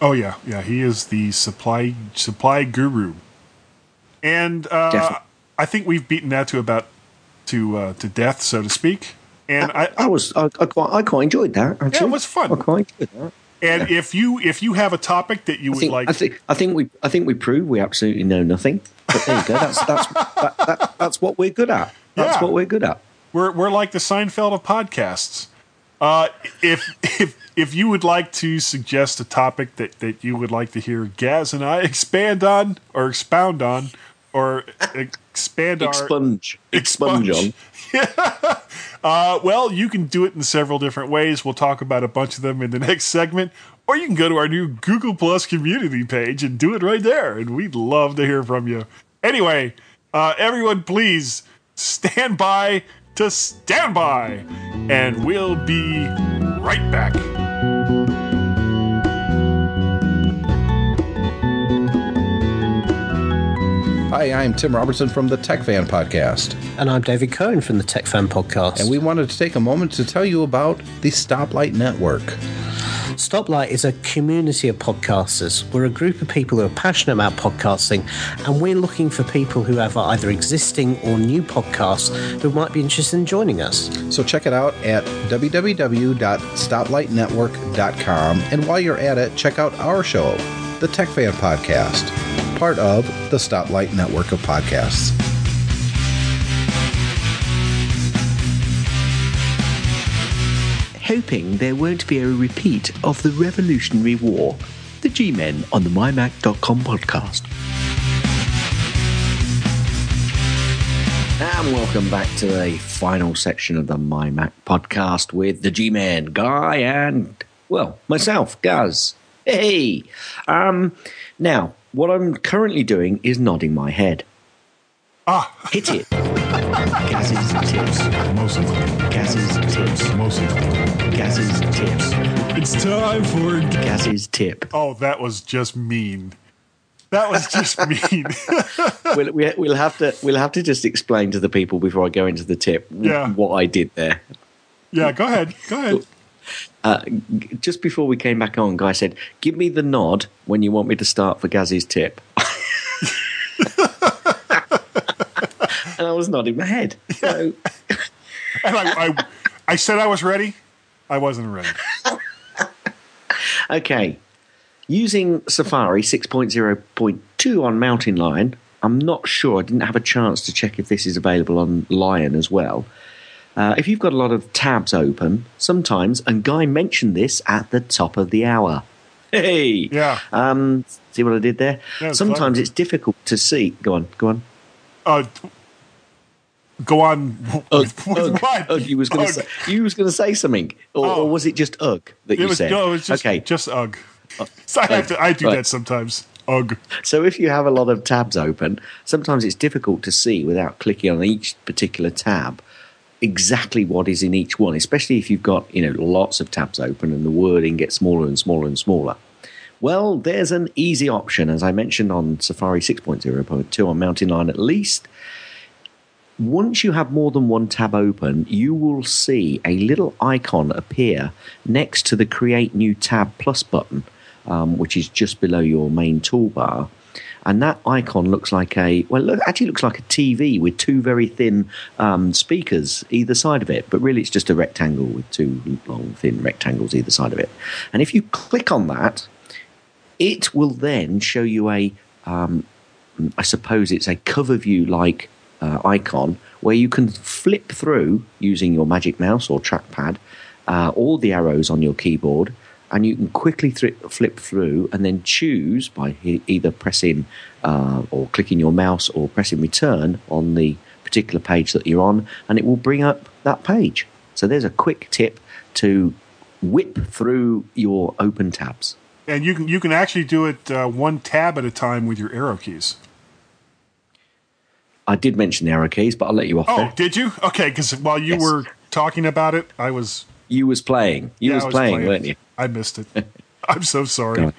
Oh yeah, yeah. He is the supply supply guru, and uh, I think we've beaten that to about to uh, to death, so to speak. And I, I was I, I quite I quite enjoyed that. Actually. Yeah, it was fun. I quite enjoyed that. and if you if you have a topic that you I would think, like, I think I think we I think we proved we absolutely know nothing. But there you go. That's that's that, that, that's what we're good at. That's Yeah. what we're good at. We're we're like the Seinfeld of podcasts. Uh, if if if you would like to suggest a topic that, that you would like to hear Gaz and I expand on or expound on or expand our Expunge, expunge on. uh, well, you can do it in several different ways. We'll talk about a bunch of them in the next segment, or you can go to our new Google Plus community page and do it right there, and we'd love to hear from you. Anyway, uh, everyone, please stand by. to stand by, and we'll be right back. Hi, I'm Tim Robertson from the Tech Fan Podcast. And I'm David Cohen from the Tech Fan Podcast. And we wanted to take a moment to tell you about the Stoplight Network. Stoplight is a community of podcasters. We're a group of people who are passionate about podcasting, and we're looking for people who have either existing or new podcasts who might be interested in joining us. So check it out at www.stoplightnetwork.com. And while you're at it, check out our show, the Tech Fan Podcast, part of the Stoplight Network of podcasts. hoping there won't be a repeat of the Revolutionary War. The G Men on the MyMac.com podcast. And welcome back to the final section of the MyMac podcast with the G Men, Guy, and, well, myself, Gaz. Hey! Um, now, what I'm currently doing is nodding my head. Ah, Hit it. Gaz's tips. Mostly. Gaz's tips. Mostly. Gaz's tips. It's time for. Gaz's tip. oh, that was just mean. That was just mean. we'll, we, we'll have to we'll have to just explain to the people before I go into the tip Yeah. what I did there. yeah, go ahead. Go ahead. Uh, just before we came back on, Guy said, "Give me the nod when you want me to start for Gazzy's tip." and I was nodding my head. So And I, I, I said I was ready. I wasn't ready. Okay. Using Safari 6.0.2 on Mountain Lion, I'm not sure. I didn't have a chance to check if this is available on Lion as well. Uh, if you've got a lot of tabs open, sometimes, and Guy mentioned this at the top of the hour. Hey! Yeah. Um, see what I did there? Yeah, it's sometimes clever. it's difficult to see. Go on, go on. Uh, go on. Ugh, ugh, what? ugh, you was going to say you was going to say something, or, Oh. or was it just ugh that It you was, said? no, it was just, okay, just ugh. So I, have to, I do Right. that sometimes. Ugh. So if you have a lot of tabs open, sometimes it's difficult to see without clicking on each particular tab exactly what is in each one, especially if you've got, you know, lots of tabs open and the wording gets smaller and smaller and smaller. Well, there's an easy option, as I mentioned on Safari 6.0.2 on Mountain Lion at least. Once you have more than one tab open, you will see a little icon appear next to the Create New Tab Plus button, um, which is just below your main toolbar. And that icon looks like a well, look, actually looks like a TV with two very thin um, speakers either side of it. But really, it's just a rectangle with two long, thin rectangles either side of it. And if you click on that, it will then show you a um, I suppose it's a cover view like uh, icon where you can flip through using your magic mouse or trackpad uh, all the arrows on your keyboard and you can quickly thr flip through and then choose by e- either pressing uh, or clicking your mouse or pressing return on the particular page that you're on and it will bring up that page. So there's a quick tip to whip through your open tabs. And you can you can actually do it uh, one tab at a time with your arrow keys. I did mention the arrow keys, but I'll let you off Oh, there. did you? Okay, because while you Yes. were talking about it, I was You was playing. You yeah, was, I playing, weren't you? I missed it. I'm so sorry.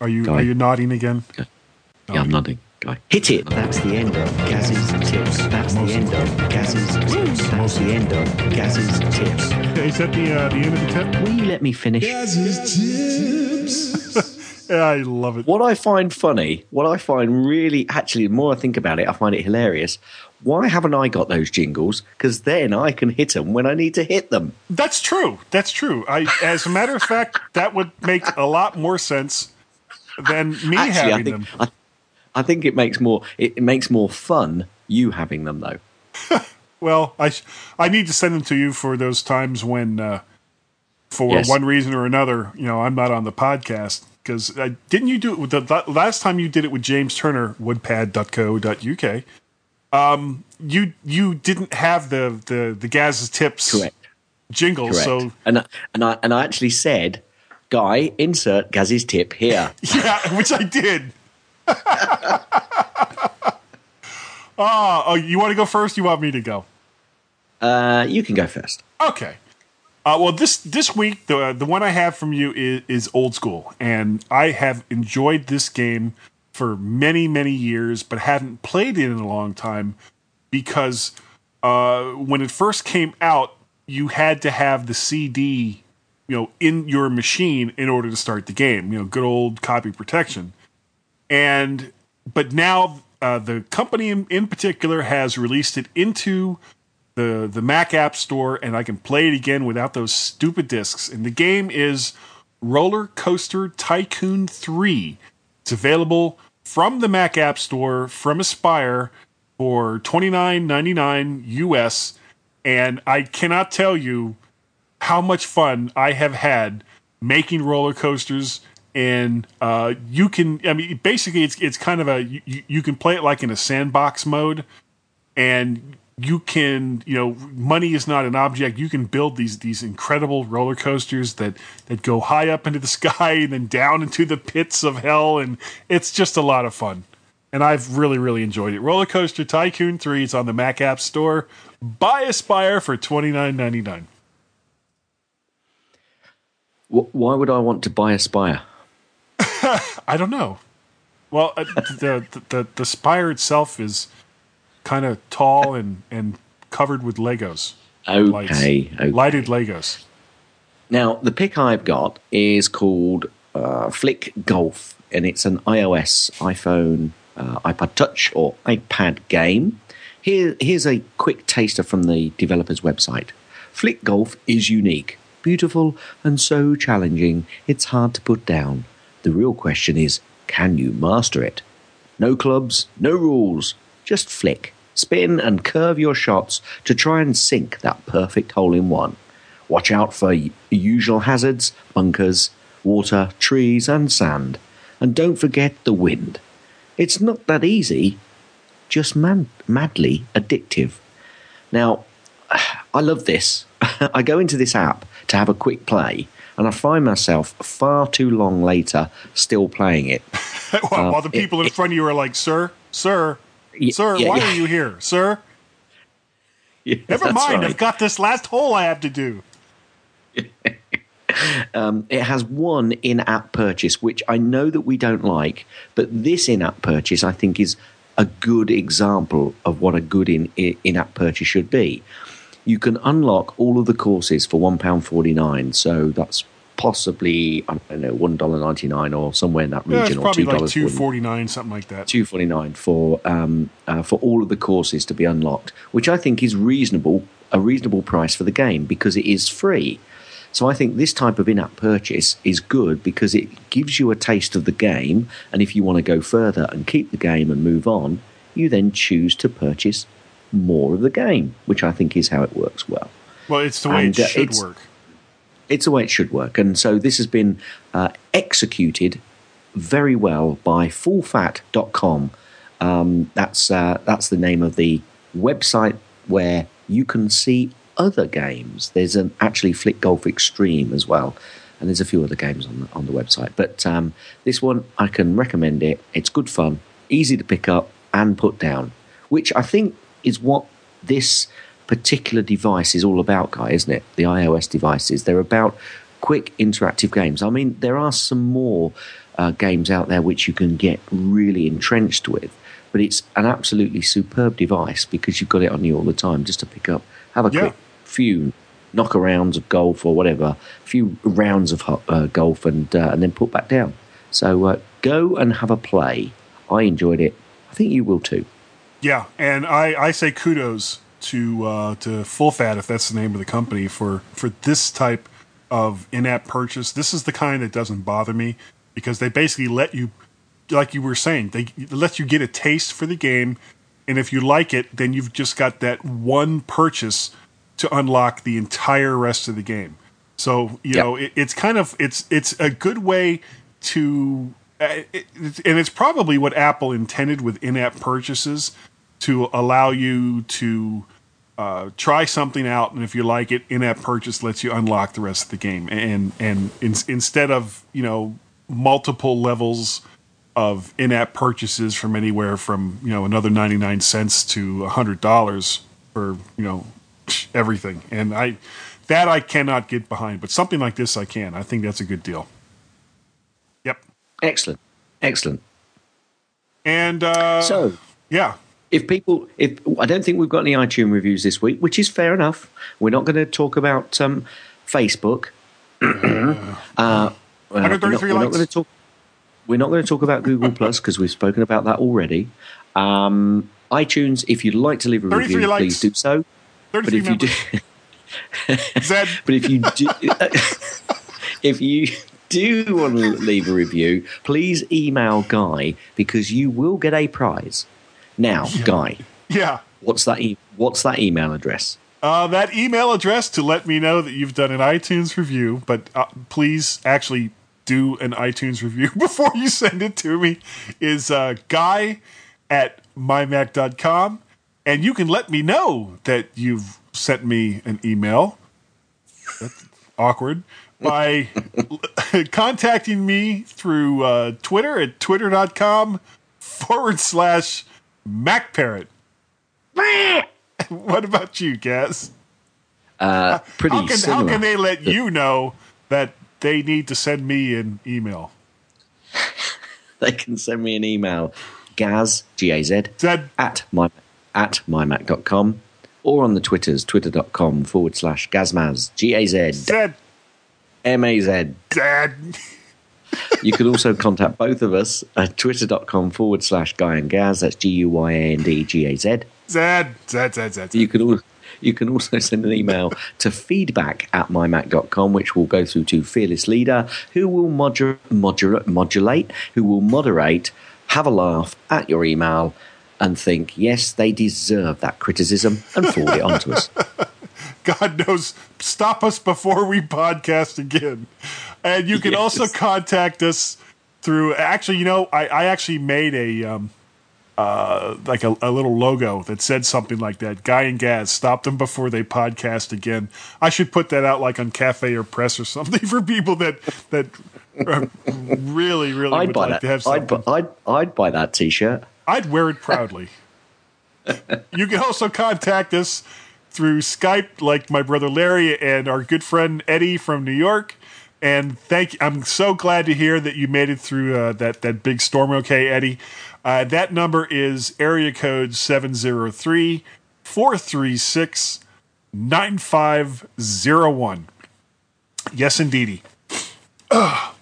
Are you Go are on. you nodding again? Yeah, I'm nodding. Guy. Hit it. That's the end of Gaz's tips. That's the end of Gaz's tips. That's the end of Gaz's tips. Is that the uh, the end of the tip? Will you let me finish? Yeah, I love it. What I find funny, what I find really, actually, the more I think about it, I find it hilarious. Why haven't I got those jingles? Because then I can hit them when I need to hit them. That's true. That's true. I, as a matter of fact, that would make a lot more sense than me Actually, I having think them. I, I think it makes more it, it makes more fun you having them though. Well, I I need to send them to you for those times when, uh, for Yes. one reason or another, you know, I'm not on the podcast. Because uh, didn't you do it with the, the last time you did it with James Turner, woodpad.co.uk? Um, you you didn't have the the the Gaz's tips Correct. jingle, Correct. so and I- and I and I actually said, "Guy, insert Gaz's tip here." yeah, which I did. Ah, oh, you want to go first? You want me to go? Uh, you can go first. Okay. Uh, well, this this week the the one I have from you is, is old school, and I have enjoyed this game for many many years, but haven't played it in a long time because uh, when it first came out, you had to have the CD, you know, in your machine in order to start the game. You know, good old copy protection, and but now uh, the company in, in particular has released it into the the Mac App Store, and I can play it again without those stupid discs. And the game is Roller Coaster Tycoon Three. It's available from the Mac App Store from Aspyr for twenty nine ninety nine US, and I cannot tell you how much fun I have had making roller coasters. And uh, you can, I mean, basically, it's it's kind of a you, you can play it like in a sandbox mode, and you can you know money is not an object. You can build these these incredible roller coasters that that go high up into the sky and then down into the pits of hell and it's just a lot of fun. And i've really really enjoyed it. Roller coaster tycoon 3 is on the mac app store. Buy aspyr for 29.99 why would i want to buy aspyr i don't know. Well uh, the, the the the spire itself is kind of tall and, and covered with Legos. Okay, okay, Lighted Legos. Now, the pick I've got is called uh, Flick Golf, and it's an iOS, iPhone, uh, iPod Touch, or iPad game. Here, here's a quick taster from the developer's website. Flick Golf is unique, beautiful, and so challenging it's hard to put down. The real question is can you master it? No clubs, no rules, just flick, spin, and curve your shots to try and sink that perfect hole in one. Watch out for usual hazards, bunkers, water, trees, and sand. And don't forget the wind. It's not that easy, just man- madly addictive. Now, I love this. I go into this app to have a quick play, and I find myself far too long later still playing it. while, uh, while the people it, in front of you are like, "Sir, sir, sir, yeah, why yeah. are you here, sir? Yeah, Never mind. Right. I've got this last hole I have to do. um, it has one in-app purchase, which I know that we don't like, but this in-app purchase I think is a good example of what a good in, in-app purchase should be. You can unlock all of the courses for one pound forty-nine, so that's possibly I don't know one dollar ninety nine or somewhere in that region, yeah, it's probably or $2. like two forty nine, something like that. Two forty nine for um, uh, for all of the courses to be unlocked, which I think is reasonable, a reasonable price for the game because it is free. So I think this type of in-app purchase is good because it gives you a taste of the game, and if you want to go further and keep the game and move on, you then choose to purchase more of the game, which I think is how it works well. Well, it's the way and, it uh, should work it's the way it should work. And so this has been uh, executed very well by fullfat.com. Um, that's, uh, that's the name of the website where you can see other games. There's an actually Flick Golf Extreme as well. And there's a few other games on the, on the website. But um, this one, I can recommend it. It's good fun, easy to pick up and put down, which I think is what this particular device is all about, Guy, isn't it? The iOS devices. They're about quick interactive games. I mean, there are some more uh, games out there which you can get really entrenched with, but it's an absolutely superb device because you've got it on you all the time just to pick up, have a yeah. quick few knockarounds of golf or whatever, a few rounds of uh, golf, and uh, and then put back down. So uh, go and have a play. I enjoyed it. I think you will too. Yeah, and I, I say kudos to uh, to Full Fat, if that's the name of the company, for for this type of in-app purchase. This is the kind that doesn't bother me because they basically let you, like you were saying, they let you get a taste for the game, and if you like it, then you've just got that one purchase to unlock the entire rest of the game. So you yep. know, it, it's kind of it's it's a good way to. Uh, it, and it's probably what Apple intended with in-app purchases to allow you to uh, try something out, and if you like it, in-app purchase lets you unlock the rest of the game. And and in, instead of you know multiple levels of in-app purchases from anywhere from you know another ninety nine cents to hundred dollars for you know everything, and I that I cannot get behind. But something like this, I can. I think that's a good deal. Yep. Excellent, excellent. And uh, So, yeah, if people, if I don't think we've got any iTunes reviews this week, which is fair enough. We're not going to talk about um, Facebook. uh, well, we're not, we're not going to talk. We're not going to talk about Google Plus because we've spoken about that already. Um, iTunes, if you'd like to leave a review, likes. please do so. But 33 if you do. Zed, but if you do, if you do want to leave a review, please email Guy because you will get a prize. Now, Guy, yeah. what's that? E- what's that email address? Uh, that email address to let me know that you've done an iTunes review, but uh, please actually do an iTunes review before you send it to me, is uh, guy at mymac.com. And you can let me know that you've sent me an email. That's awkward. By contacting me through uh, Twitter at twitter.com forward slash MacParrot. what about you, Gaz? Uh, pretty How can, how can they let you know that they need to send me an email? They can send me an email, gaz, G-A-Z, Zed, at, my, at mymac.com or on the Twitters, twitter.com forward slash gazmaz, G-A-Z, Zed, M-A-Z. Dad. You can also contact both of us at twitter.com forward slash guy and gaz, that's G-U-Y-A-N-D-G-A-Z. Zed, Zed, Zed, Zed. You can, al- you can also send an email to feedback at mymac.com, which will go through to Fearless Leader, who will moder- moder- modulate, who will moderate, have a laugh at your email, and think, yes, they deserve that criticism, and forward it on to us. God knows, stop us before we podcast again. And you can also contact us through. Actually, you know, I, I actually made a um, uh, like a, a little logo that said something like that. Guy and Gaz, stop them before they podcast again. I should put that out like on Cafe or Press or something for people that that really, really I'd would buy like that. to have I'd, bu- I'd, I'd buy that t shirt. I'd wear it proudly. you can also contact us through Skype, like my brother Larry and our good friend Eddie from New York. And thank you. I'm so glad to hear that you made it through uh, that that big storm. Okay, Eddie. Uh, that number is area code 703 436 9501. Yes, indeedy. Ugh.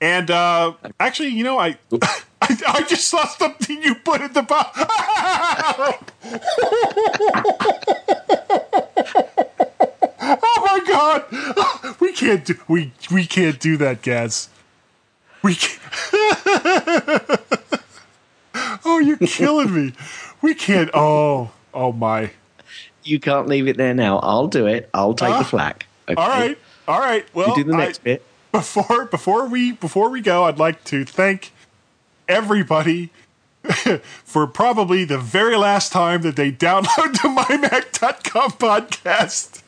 And uh, actually, you know, I, I I just saw something you put in the box. god, we can't do we we can't do that, Gaz. We can't. oh, you're killing me. We can't. Oh, oh my. You can't leave it there now. I'll do it. I'll take Ah, the flak. Okay? All right, all right. Well, You do the I- next bit. before before we before we go, I'd like to thank everybody for probably the very last time that they download the mymac.com podcast.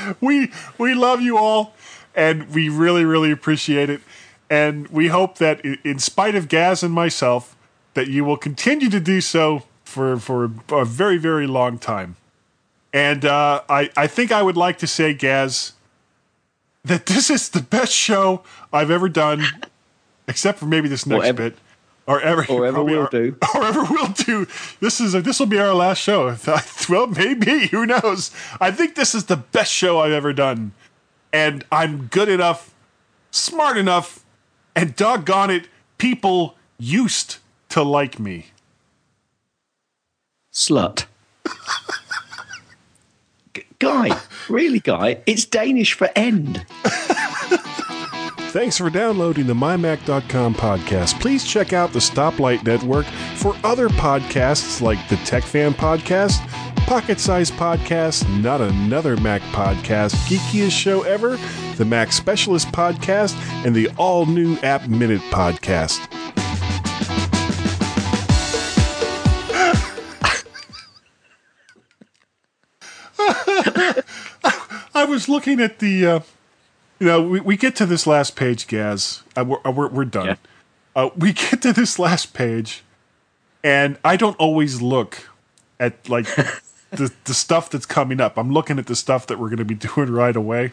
we we love you all and we really really appreciate it and we hope that in spite of Gaz and myself that you will continue to do so for for a very very long time. And uh, I I think I would like to say Gaz that this is the best show I've ever done, except for maybe this next Or ever- bit, or ever, or ever will do. or ever will do. This is a, this will be our last show. Well, maybe who knows? I think this is the best show I've ever done, and I'm good enough, smart enough, and doggone it, people used to like me. Slut. Guy, really, Guy? It's Danish for end. Thanks for downloading the MyMac.com podcast. Please check out the Stoplight Network for other podcasts like the Tech Fan Podcast, Pocket Size Podcast, Not Another Mac Podcast, Geekiest Show Ever, the Mac Specialist Podcast, and the all new App Minute Podcast. I was looking at the. Uh, you know, we, we get to this last page, Gaz. Uh, we're, uh, we're, we're done. Yeah. Uh, we get to this last page, and I don't always look at like the the stuff that's coming up. I'm looking at the stuff that we're going to be doing right away.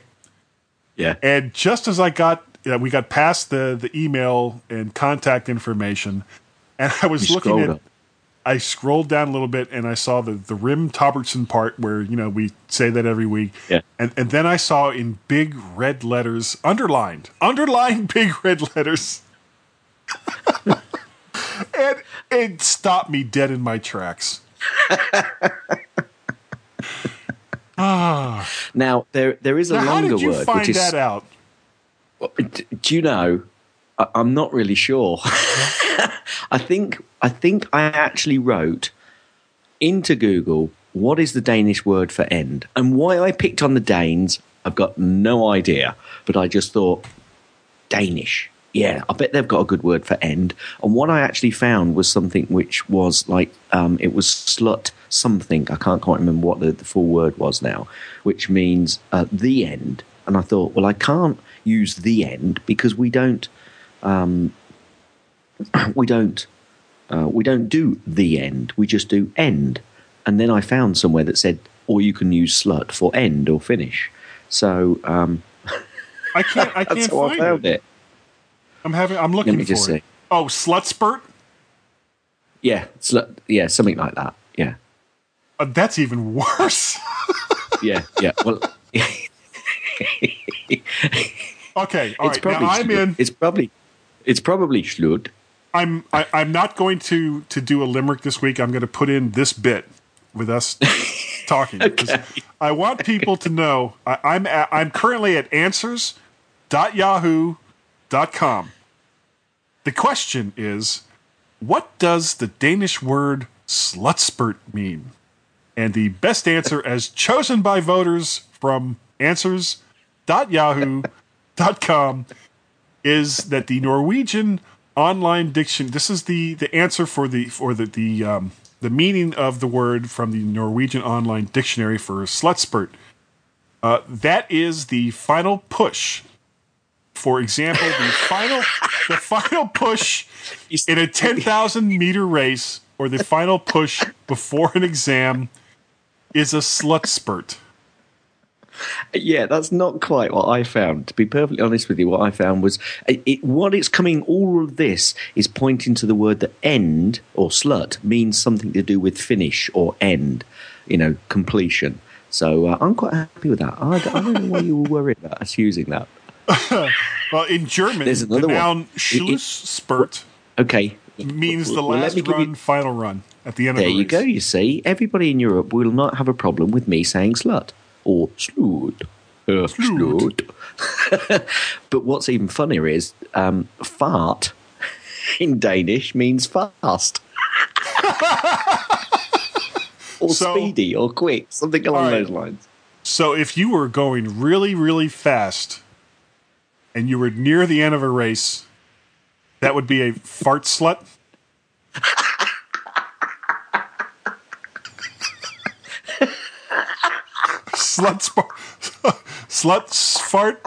Yeah. And just as I got, we got past the the email and contact information, and I was You looking at. up. I scrolled down a little bit and I saw the the Rim Tobertson part where you know we say that every week. Yeah. And and then I saw in big red letters, underlined, underlined big red letters. and it stopped me dead in my tracks. ah. Now there there is a Now, how longer did you word find which is. that out? Do you know? I, I'm not really sure. I think I think I actually wrote into Google what is the Danish word for end, and why I picked on the Danes. I've got no idea, but I just thought Danish. Yeah, I bet they've got a good word for end. And what I actually found was something which was like um, it was slut something. I can't quite remember what the, the full word was now, which means uh, the end. And I thought, well, I can't use the end because we don't um, we don't uh, we don't do the end. We just do end. And then I found somewhere that said, or you can use slut for end or finish. So um, I can't. I can't how I find found it. it. I'm having. I'm looking Let me for just see. Oh, slut spurt. Yeah, slut, yeah, something like that. Yeah, Uh, that's even worse. yeah, yeah. Well, okay, all it's right. Now probably I'm in. It's probably it's probably schlut. I'm. I, I'm not going to to do a limerick this week. I'm going to put in this bit with us talking. 'cause I want people to know I, I'm at, I'm currently at answers.yahoo.com. The question is, what does the Danish word slutspurt mean? And the best answer, as chosen by voters from answers.yahoo.com, is that the Norwegian online diction. This is the the answer for the for the the um, the meaning of the word from the Norwegian online dictionary for slutspurt. Uh, that is the final push. For example, the final the final push in a ten thousand meter race, or the final push before an exam, is a slut spurt. Yeah, that's not quite what I found. To be perfectly honest with you, what I found was it, it, what it's coming. All of this is pointing to the word that end or slut means something to do with finish or end. You know, completion. So uh, I'm quite happy with that. I, I don't know why you were worried about us using that. Well, in German, There's the another one. noun It- it- Schlussspurt Okay, means the Well, let last me give run, you- final run at the end There of the There you race. go. You see, everybody in Europe will not have a problem with me saying slut or slut. Uh, slut. but what's even funnier is um, fart in Danish means fast. or So- speedy or quick, something along right. those lines. So if you were going really, really fast and you were near the end of a race, that would be a fart slut. Slut sp- slut fart.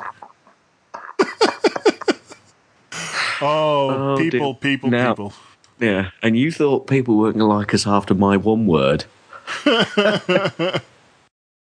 oh, Oh, people, dear. people, Now- people. Yeah, and you thought people weren't going to like us after my one word.